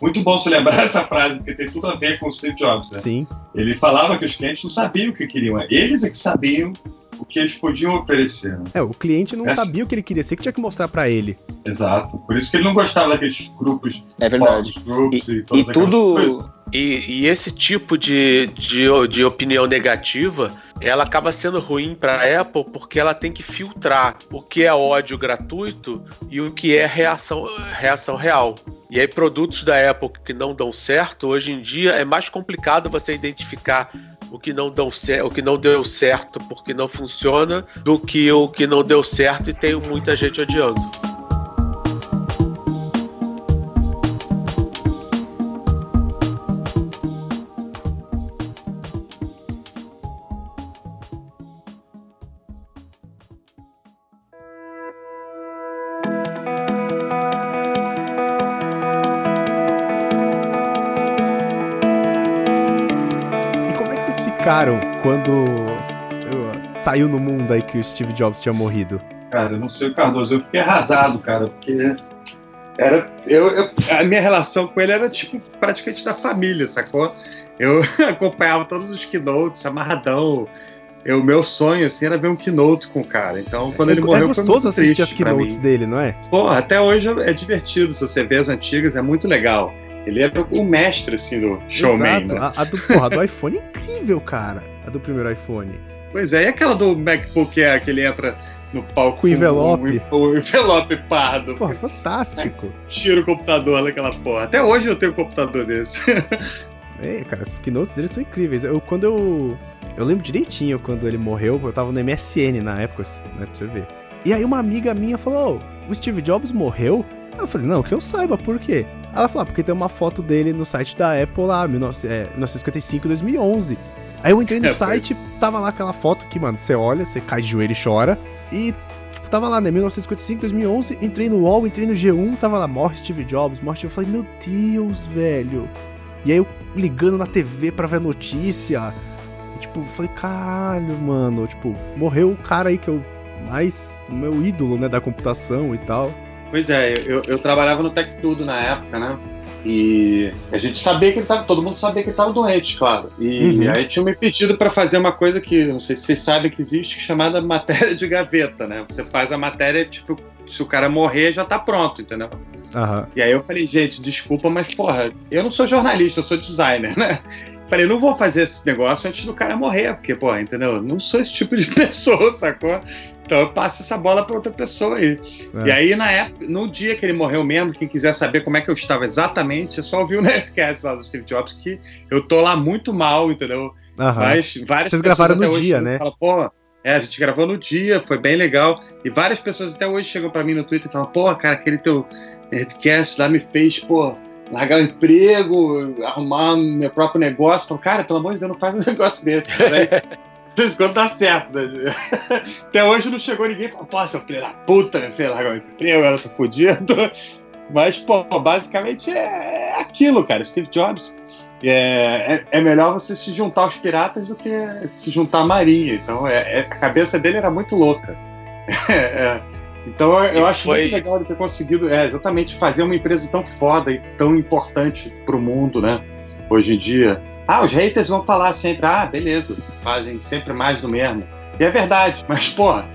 Speaker 2: Muito bom se lembrar essa frase, porque tem tudo a ver com o Steve Jobs. Né?
Speaker 1: Sim.
Speaker 2: Ele falava que os clientes não sabiam o que queriam. Eles é que sabiam o que eles podiam oferecer. né?
Speaker 1: É, o cliente não
Speaker 2: Essa-
Speaker 1: sabia o que ele queria ser, que tinha que mostrar pra ele.
Speaker 2: Exato. Por isso que ele não gostava daqueles grupos,
Speaker 4: É verdade.
Speaker 2: groups e,
Speaker 4: E, e tudo.
Speaker 3: E, e esse tipo de, de, de opinião negativa, ela acaba sendo ruim para a Apple porque ela tem que filtrar o que é ódio gratuito e o que é reação, reação real. E aí, produtos da Apple que não dão certo, hoje em dia é mais complicado você identificar o que não certo, o que não deu certo porque não funciona, do que o que não deu certo e tem muita gente odiando.
Speaker 1: Quando saiu no mundo aí que o Steve Jobs tinha morrido?
Speaker 6: Cara, eu não sei o Cardoso, eu fiquei arrasado, cara, porque era. Eu, eu- a minha relação com ele era tipo praticamente da família, sacou? Eu acompanhava todos os keynotes, amarradão. O meu sonho, assim, era ver um keynote com o cara. Então, quando ele
Speaker 1: é,
Speaker 6: morreu,
Speaker 1: é
Speaker 6: foi
Speaker 1: gostoso assistir as keynotes dele, não é?
Speaker 6: Porra, até hoje é divertido. Se você vê as antigas, é muito legal. Ele era o mestre, assim, do showman,
Speaker 1: Exato.
Speaker 6: né?
Speaker 1: A, a do, porra, a do iPhone é incrível, cara. A do primeiro iPhone.
Speaker 6: Pois é, e aquela do MacBook Air que ele entra no palco
Speaker 1: Com envelope.
Speaker 6: O, o envelope pardo.
Speaker 1: Porra, fantástico.
Speaker 6: Tira o computador naquela porra. Até hoje eu tenho um computador desse.
Speaker 1: É, cara, as keynotes dele são incríveis. Eu, quando eu. Eu lembro direitinho quando ele morreu, eu tava no MSN na época, né, pra você ver. E aí uma amiga minha falou: "Ô, o Steve Jobs morreu? Eu falei, não, que eu saiba, por quê? Ela falou, ah, porque tem uma foto dele no site da Apple lá, 19, é, 1955, 2011. Aí eu entrei no
Speaker 6: É, foi.
Speaker 1: site, tava lá aquela foto que, mano, você olha, você cai de joelho e chora. E, tipo, tava lá, né, 1955, 2011, entrei no UOL, entrei no G1, tava lá, morre Steve Jobs, morre Steve... Eu falei, meu Deus, velho. E aí eu ligando na TV pra ver a notícia. E, tipo, falei, caralho, mano. Tipo, morreu o cara aí que eu mais. o meu ídolo, né, da computação e tal.
Speaker 6: Pois é, eu, eu trabalhava no Tech Tudo na época, né? E a gente sabia que ele tava. Todo mundo sabia que ele estava doente, claro. E
Speaker 1: Uhum.
Speaker 6: aí tinha me pedido para fazer uma coisa que, não sei se vocês sabem que existe, chamada matéria de gaveta, né? Você faz a matéria, tipo, se o cara morrer, já tá pronto, entendeu?
Speaker 1: Aham.
Speaker 6: E aí eu falei, gente, desculpa, mas porra, eu não sou jornalista, eu sou designer, né? Falei, não vou fazer esse negócio antes do cara morrer, porque, porra, entendeu? Eu Não sou esse tipo de pessoa, sacou? Então eu passo essa bola pra outra pessoa aí.
Speaker 1: É.
Speaker 6: E aí, na época, no dia que ele morreu mesmo, quem quiser saber como é que eu estava exatamente, é só ouvir o Nerdcast lá do Steve Jobs, que eu tô lá muito mal, entendeu?
Speaker 1: Aham.
Speaker 6: Mas várias
Speaker 1: Vocês gravaram no
Speaker 6: hoje
Speaker 1: dia, né?
Speaker 6: falam, pô, é, a gente gravou no dia, foi bem legal. E várias pessoas até hoje chegam pra mim no Twitter e falam, pô, cara, aquele teu Nerdcast lá me fez, pô, largar o emprego, arrumar meu próprio negócio. Falo, cara, pelo amor de Deus, não faz um negócio desse. Em quando dá certo. né? Até hoje não chegou ninguém e falou, pô, seu filho da puta, me fez largar o emprego, agora eu tô fudido. Mas, pô, basicamente é, é aquilo, cara. Steve Jobs é, é, é melhor você se juntar aos piratas do que se juntar à marinha. Então, é, é- a cabeça dele era muito louca. Então, eu, eu acho
Speaker 3: foi-
Speaker 6: muito legal ele ter conseguido é, exatamente fazer uma empresa tão foda e tão importante pro mundo, né? Hoje em dia. Ah, os haters vão falar sempre, ah, beleza, fazem sempre mais do mesmo. E é verdade, mas, porra,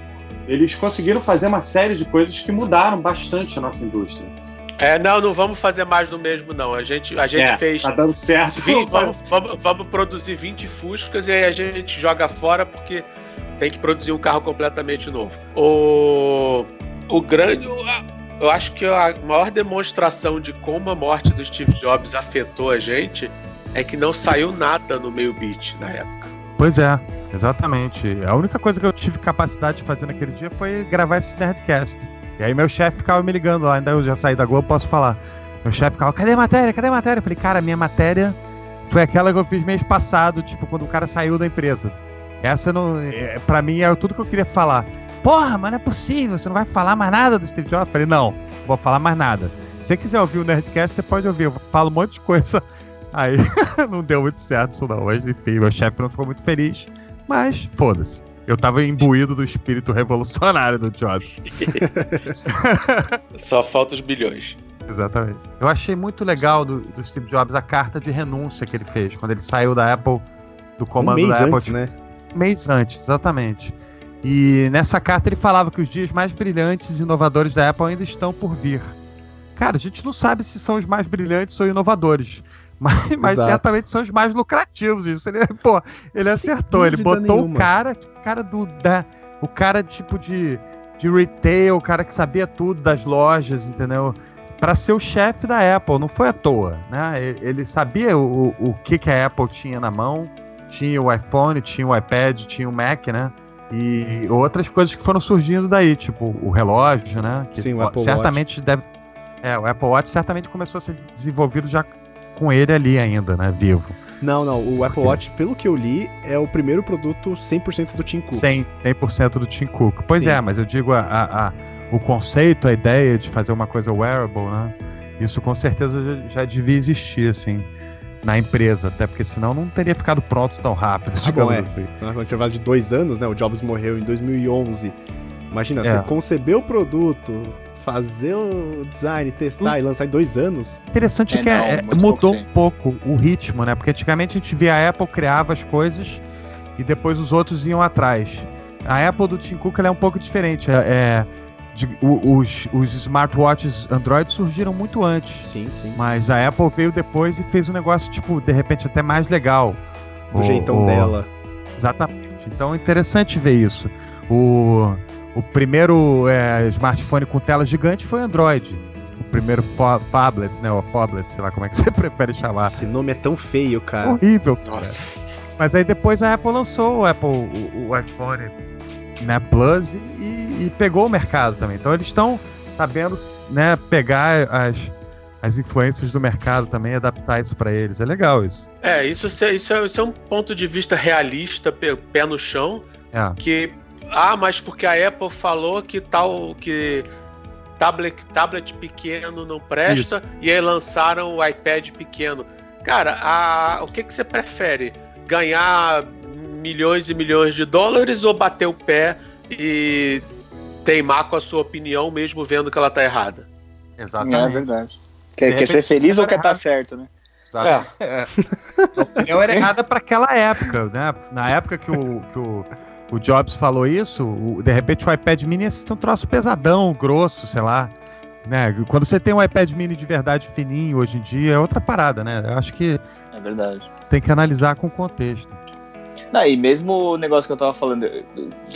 Speaker 6: eles conseguiram fazer uma série de coisas que mudaram bastante a nossa indústria.
Speaker 3: É, não, não vamos fazer mais do mesmo, não. A gente, a gente
Speaker 6: É,
Speaker 3: fez.
Speaker 6: Tá dando certo.
Speaker 3: vi- vamos, vamos, vamos produzir 20 Fuscas e aí a gente joga fora porque tem que produzir um carro completamente novo. O, o grande. Eu acho que a maior demonstração de como a morte do Steve Jobs afetou a gente é que não saiu nada no meio beat na época.
Speaker 2: Pois é, exatamente. A única coisa que eu tive capacidade de fazer naquele dia foi gravar esse Nerdcast. E aí meu chefe ficava me ligando lá, ainda eu já saí da Globo, posso falar. Meu chefe ficava, cadê a matéria? Cadê a matéria? Eu falei, cara, minha matéria foi aquela que eu fiz mês passado, tipo, quando o cara saiu da empresa. Essa não. É, pra mim é tudo que eu queria falar. Porra, mas não é possível, você não vai falar mais nada do Steve Jobs? Eu falei, não, não vou falar mais nada. Se você quiser ouvir o Nerdcast, você pode ouvir. Eu falo um monte de coisa. Aí não deu muito certo isso não. Mas enfim, meu chefe não ficou muito feliz. Mas foda-se. Eu tava imbuído do espírito revolucionário do Jobs.
Speaker 3: Só falta os bilhões.
Speaker 2: Exatamente. Eu achei muito legal do, do Steve Jobs a carta de renúncia que ele fez quando ele saiu da Apple, do
Speaker 1: Um
Speaker 2: comando
Speaker 1: mês
Speaker 2: da Apple.
Speaker 1: antes, né?
Speaker 2: Mês antes, exatamente. E nessa carta ele falava que os dias mais brilhantes e inovadores da Apple ainda estão por vir. Cara, a gente não sabe se são os mais brilhantes ou inovadores. Mas, mas certamente são os mais lucrativos. Isso ele, pô, ele
Speaker 1: Sem
Speaker 2: acertou. Ele botou o
Speaker 1: nenhuma.
Speaker 2: cara, o cara do da, o cara tipo de, de retail, o cara que sabia tudo das lojas, entendeu? Para ser o chefe da Apple, não foi à toa, né? Ele, ele sabia o, o que que a Apple tinha na mão, tinha o iPhone, tinha o iPad, tinha o Mac, né? E outras coisas que foram surgindo daí, tipo o relógio, né? Que
Speaker 1: Sim, o Apple
Speaker 2: certamente deve. É, o Apple Watch certamente começou a ser desenvolvido já com ele ali ainda, né? Vivo.
Speaker 1: Não, não. O Apple? Watch, pelo que eu li, é o primeiro produto 100% do Tim Cook.
Speaker 2: 100%, 100% do Tim Cook. Pois
Speaker 1: Sim.
Speaker 2: é, mas eu digo a, a- a- o conceito, a ideia de fazer uma coisa wearable, né? Isso com certeza já, já devia existir, assim. Na empresa, até porque senão não teria ficado pronto tão rápido,
Speaker 1: Ah, bom, é.
Speaker 2: assim.
Speaker 1: Um intervalo de dois anos, né? O Jobs morreu em 2011. Imagina,
Speaker 2: É.
Speaker 1: você conceber o produto, fazer o design, testar e lançar em dois anos.
Speaker 2: Interessante
Speaker 4: É,
Speaker 2: que é-
Speaker 4: não,
Speaker 2: é- mudou
Speaker 4: pouco
Speaker 2: um pouco o ritmo, né? Porque antigamente a gente via a Apple criava as coisas e depois os outros iam atrás. A Apple do Tim Cook ela é um pouco diferente. É, é, de- o- os, os smartwatches Android surgiram muito antes.
Speaker 1: Sim, sim.
Speaker 2: Mas a Apple veio depois e fez um negócio, tipo, de repente até mais legal.
Speaker 1: O, jeitão dela.
Speaker 2: Exatamente. Então é interessante ver isso. O, o primeiro é, smartphone com tela gigante foi Android. O primeiro phablet, né? Ou phablet, sei lá como é que você prefere chamar.
Speaker 1: Esse nome é tão feio, cara.
Speaker 2: Horrível. cara.
Speaker 3: Nossa.
Speaker 2: Mas aí depois a Apple lançou o Apple, o, o iPhone né, Plus e, e pegou o mercado também. Então eles estão sabendo né, pegar as, as influências do mercado também e adaptar isso para eles. É legal isso.
Speaker 3: É, isso, isso, é, isso, é, isso é um ponto de vista realista, pé, no chão,
Speaker 2: É.
Speaker 3: que ah, mas porque a Apple falou que tal que tablet, tablet pequeno não presta e aí lançaram o iPad pequeno. Cara, a, o que, que você prefere? Ganhar milhões e milhões de dólares ou bater o pé e teimar com a sua opinião mesmo vendo que ela tá errada?
Speaker 4: É verdade. Quer, quer ser feliz ou
Speaker 2: tá
Speaker 4: quer estar
Speaker 2: errado.
Speaker 4: certo, né?
Speaker 2: É. A opinião era errada para aquela época, né? Na época que o, que o, o Jobs falou isso, o- de repente o iPad mini ser um troço pesadão, grosso, sei lá. Né? Quando você tem um iPad mini de verdade fininho hoje em dia, é outra parada, né? Eu acho que
Speaker 4: É verdade.
Speaker 2: tem que analisar com o contexto.
Speaker 4: Não, e mesmo o negócio que eu tava falando, eu,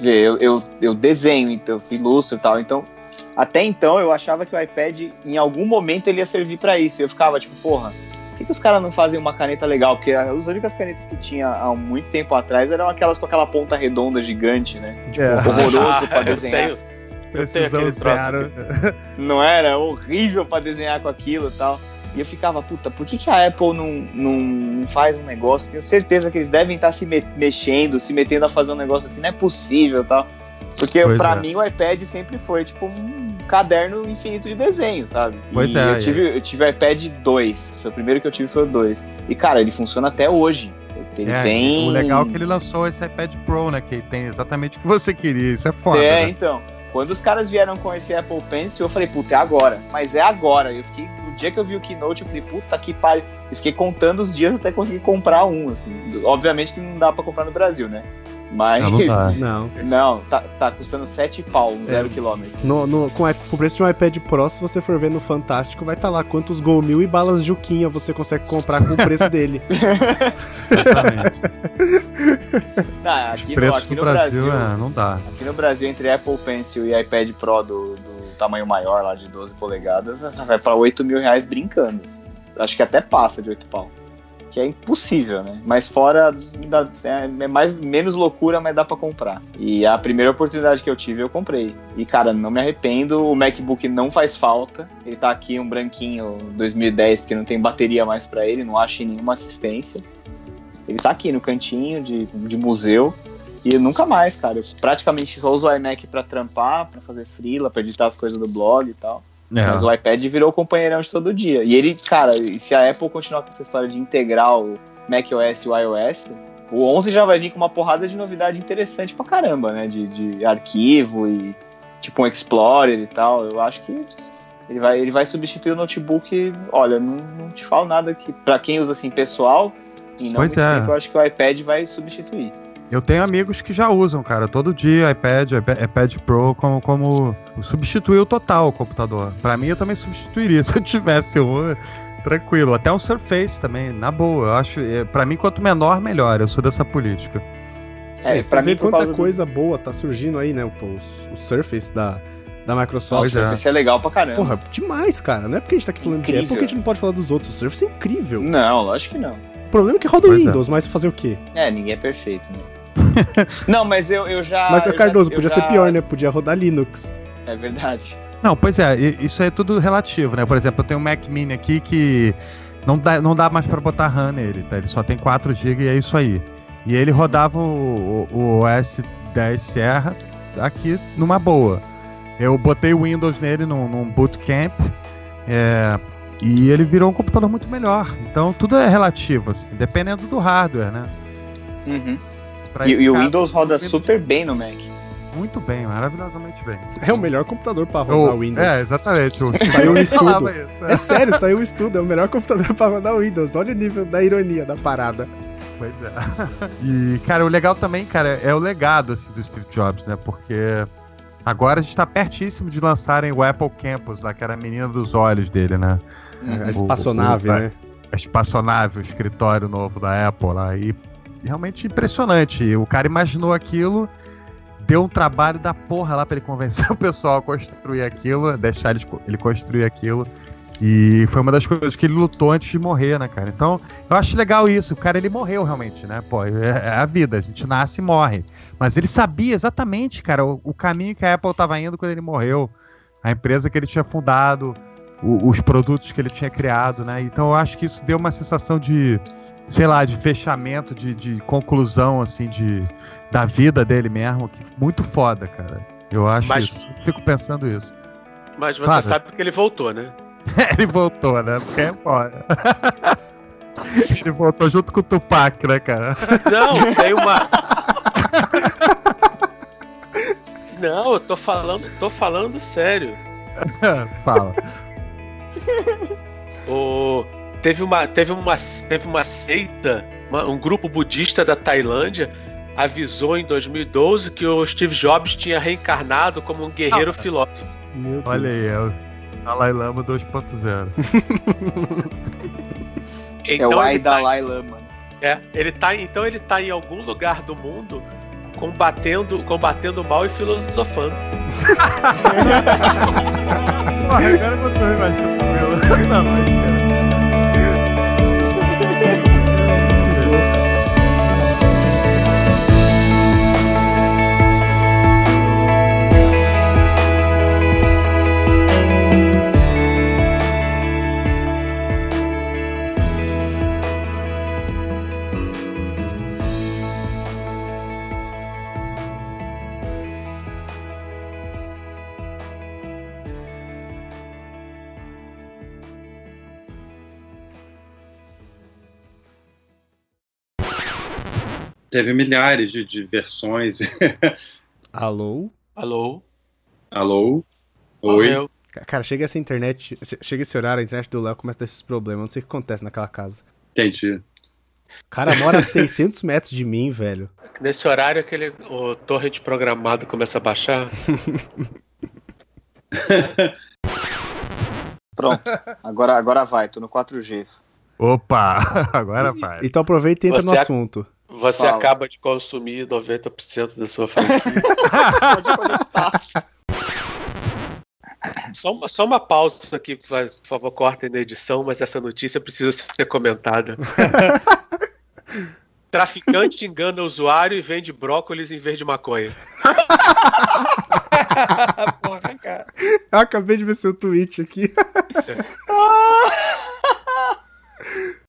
Speaker 4: eu, eu, eu desenho, então, eu ilustro e tal, então, até então eu achava que o iPad, em algum momento, ele ia servir pra isso. E eu ficava tipo, porra, por que, que os caras não fazem uma caneta legal? Porque as únicas canetas que tinha há muito tempo atrás eram aquelas com aquela ponta redonda gigante, né?
Speaker 2: É.
Speaker 4: Horroroso pra
Speaker 3: eu
Speaker 4: desenhar.
Speaker 3: tenho, eu tenho
Speaker 2: Precisão
Speaker 3: aquele troço.
Speaker 4: Não era horrível pra desenhar com aquilo e tal. E eu ficava, puta, por que, que a Apple não, não faz um negócio? Tenho certeza que eles devem estar se me- mexendo, se metendo a fazer um negócio assim, não é possível e tal. Porque pra
Speaker 2: é.
Speaker 4: mim o iPad sempre foi tipo um caderno infinito de desenho, sabe?
Speaker 2: Pois
Speaker 4: e
Speaker 2: é,
Speaker 4: eu
Speaker 2: é.
Speaker 4: tive, eu tive o iPad 2, foi o primeiro que eu tive foi o 2. E cara, ele funciona até hoje. Ele
Speaker 2: É,
Speaker 4: tem.
Speaker 2: O legal é que ele lançou esse iPad Pro, né? Que tem exatamente o que você queria. Isso é foda.
Speaker 4: É,
Speaker 2: né?
Speaker 4: então. Quando os caras vieram com esse Apple Pencil, eu falei, puta, é agora. Mas é agora. Eu fiquei, no dia que eu vi o Keynote, eu falei, puta que pariu. Eu fiquei contando os dias até conseguir comprar um, assim. Obviamente que não dá pra comprar no Brasil, né? Mas.
Speaker 2: Não, não.
Speaker 1: Não.
Speaker 4: Não, tá, tá custando 7 pau, um
Speaker 1: É.
Speaker 4: zero quilômetro.
Speaker 1: No, no, com, o preço de um iPad Pro, se você for ver no Fantástico, vai estar lá quantos Gol Mil e balas Juquinha você consegue comprar com o preço dele.
Speaker 2: Exatamente.
Speaker 4: Aqui, no, aqui no
Speaker 2: Brasil,
Speaker 4: Brasil.
Speaker 2: é, não dá.
Speaker 4: Aqui no Brasil, entre Apple Pencil e iPad Pro do, do tamanho maior, lá de 12 polegadas, vai pra 8 mil reais brincando. assim. Acho que até passa de 8 pau. Que é impossível, né? Mas fora é, é mais, menos loucura, mas dá pra comprar. E a primeira oportunidade que eu tive, eu comprei. E, cara, não me arrependo. O MacBook não faz falta. Ele tá aqui um branquinho 2010, porque não tem bateria mais pra ele, não acho nenhuma assistência. Ele tá aqui no cantinho de, de museu. E nunca mais, cara. Eu praticamente só uso o iMac pra trampar, pra fazer freela, pra editar as coisas do blog e tal.
Speaker 2: É.
Speaker 4: Mas o iPad virou o companheirão de todo dia. E ele, cara, se a Apple continuar com essa história de integrar o macOS e o iOS, o 11 já vai vir com uma porrada de novidade interessante pra caramba, né? De, de arquivo e tipo um Explorer e tal. Eu acho que ele vai, ele vai substituir o notebook. Olha, não, não te falo nada que pra quem usa assim pessoal e não
Speaker 2: Pois é.
Speaker 4: eu acho que o iPad vai substituir.
Speaker 2: Eu tenho amigos que já usam, cara, todo dia iPad, iPad, iPad Pro como, como substituiu total o computador. Pra mim, eu também substituiria se eu tivesse um. Tranquilo, até um Surface também, na boa. Eu acho, é, pra mim, quanto menor, melhor. Eu sou dessa política.
Speaker 1: É, você
Speaker 4: pra mim,
Speaker 1: quanta
Speaker 4: causa do-
Speaker 1: coisa boa tá surgindo aí, né? O, o, o Surface da, da Microsoft.
Speaker 2: Pois é.
Speaker 4: Isso é legal pra caramba.
Speaker 1: Porra, demais, cara. Não é porque a gente tá aqui falando de
Speaker 4: Incrível.
Speaker 1: Apple que a gente não pode falar dos outros. O Surface é incrível.
Speaker 4: Não, lógico que não.
Speaker 1: O problema é que roda o
Speaker 2: é.
Speaker 1: Windows, mas fazer o quê?
Speaker 4: É, ninguém é perfeito, né? não, mas eu, eu já.
Speaker 1: mas,
Speaker 4: eu
Speaker 1: Cardoso,
Speaker 4: já-
Speaker 1: podia
Speaker 4: já-
Speaker 1: ser pior, né? Podia rodar Linux.
Speaker 4: É verdade.
Speaker 2: Não, pois é, isso é tudo relativo, né? Por exemplo, eu tenho um Mac Mini aqui que não dá, não dá mais pra botar RAM nele, tá? Ele só tem 4 GB e é isso aí. E ele rodava o, o, o OS 10 Sierra aqui numa boa. Eu botei o Windows nele num, num bootcamp, é, E ele virou um computador muito melhor. Então tudo é relativo, assim, dependendo do hardware, né?
Speaker 4: Uhum. E, e o Windows roda super bem no Mac.
Speaker 2: Muito bem, maravilhosamente bem.
Speaker 1: É o melhor computador para rodar o Windows.
Speaker 2: É, exatamente.
Speaker 1: saiu um estudo. Isso, é. sério, saiu um estudo. É o melhor computador para rodar o Windows. Olha o nível da ironia da parada.
Speaker 2: Pois é. E, cara, o legal também, cara, é o legado assim, do Steve Jobs, né? Porque agora a gente tá pertíssimo de lançarem o Apple Campus, lá, que era a menina dos olhos dele, né?
Speaker 1: É, a espaçonave, o, o, né?
Speaker 2: A espaçonave, o escritório novo da Apple lá. E realmente impressionante. O cara imaginou aquilo, deu um trabalho da porra lá para ele convencer o pessoal a construir aquilo, deixar ele, ele construir aquilo. E foi uma das coisas que ele lutou antes de morrer, né, cara? Então, eu acho legal isso. O cara, ele morreu realmente, né? Pô, é, é a vida, a gente nasce e morre. Mas ele sabia exatamente, cara, o, o caminho que a Apple estava indo quando ele morreu. A empresa que ele tinha fundado, o, os produtos que ele tinha criado, né? Então, eu acho que isso deu uma sensação de, sei lá, de fechamento, de, de conclusão, assim, de, da vida dele mesmo, que muito foda, cara. Eu acho mas, isso. Fico pensando isso.
Speaker 3: Mas você claro. sabe porque ele voltou, né?
Speaker 2: ele voltou, né? Porque é foda. ele voltou junto com o Tupac, né, cara?
Speaker 3: Não, tem uma. Não, eu tô falando, tô falando sério.
Speaker 2: Fala.
Speaker 3: O teve uma, teve uma, teve uma seita, uma, um grupo budista da Tailândia avisou em 2012 que o Steve Jobs tinha reencarnado como um guerreiro ah, filósofo.
Speaker 2: Olha aí, é o Dalai Lama 2.0.
Speaker 4: então, é o Ai tá Dalai Lama.
Speaker 3: É, ele tá, então ele tá em algum lugar do mundo combatendo, combatendo o mal e filosofando.
Speaker 2: Porra, agora eu dormir mais tranquilo essa noite, cara.
Speaker 6: Teve milhares de, de versões.
Speaker 1: Alô?
Speaker 3: Alô?
Speaker 6: Alô? Oi?
Speaker 1: Cara, chega essa internet, chega esse horário, a internet do Léo começa a ter esses problemas. Não sei o que acontece naquela casa.
Speaker 6: Entendi.
Speaker 1: O cara mora a 600 metros de mim, velho.
Speaker 3: Nesse horário, aquele, o torrent programado começa a baixar.
Speaker 4: Pronto, agora, agora vai, tô no 4G.
Speaker 2: Opa, agora vai.
Speaker 1: Então aproveita e entra Você no assunto.
Speaker 3: Você Fala. acaba de consumir 90% da sua franquia. só, uma, só uma pausa aqui, por favor, cortem na edição, mas essa notícia precisa ser comentada. Traficante engana usuário e vende brócolis em vez de maconha.
Speaker 1: Porra, cara. Eu acabei de ver seu tweet aqui.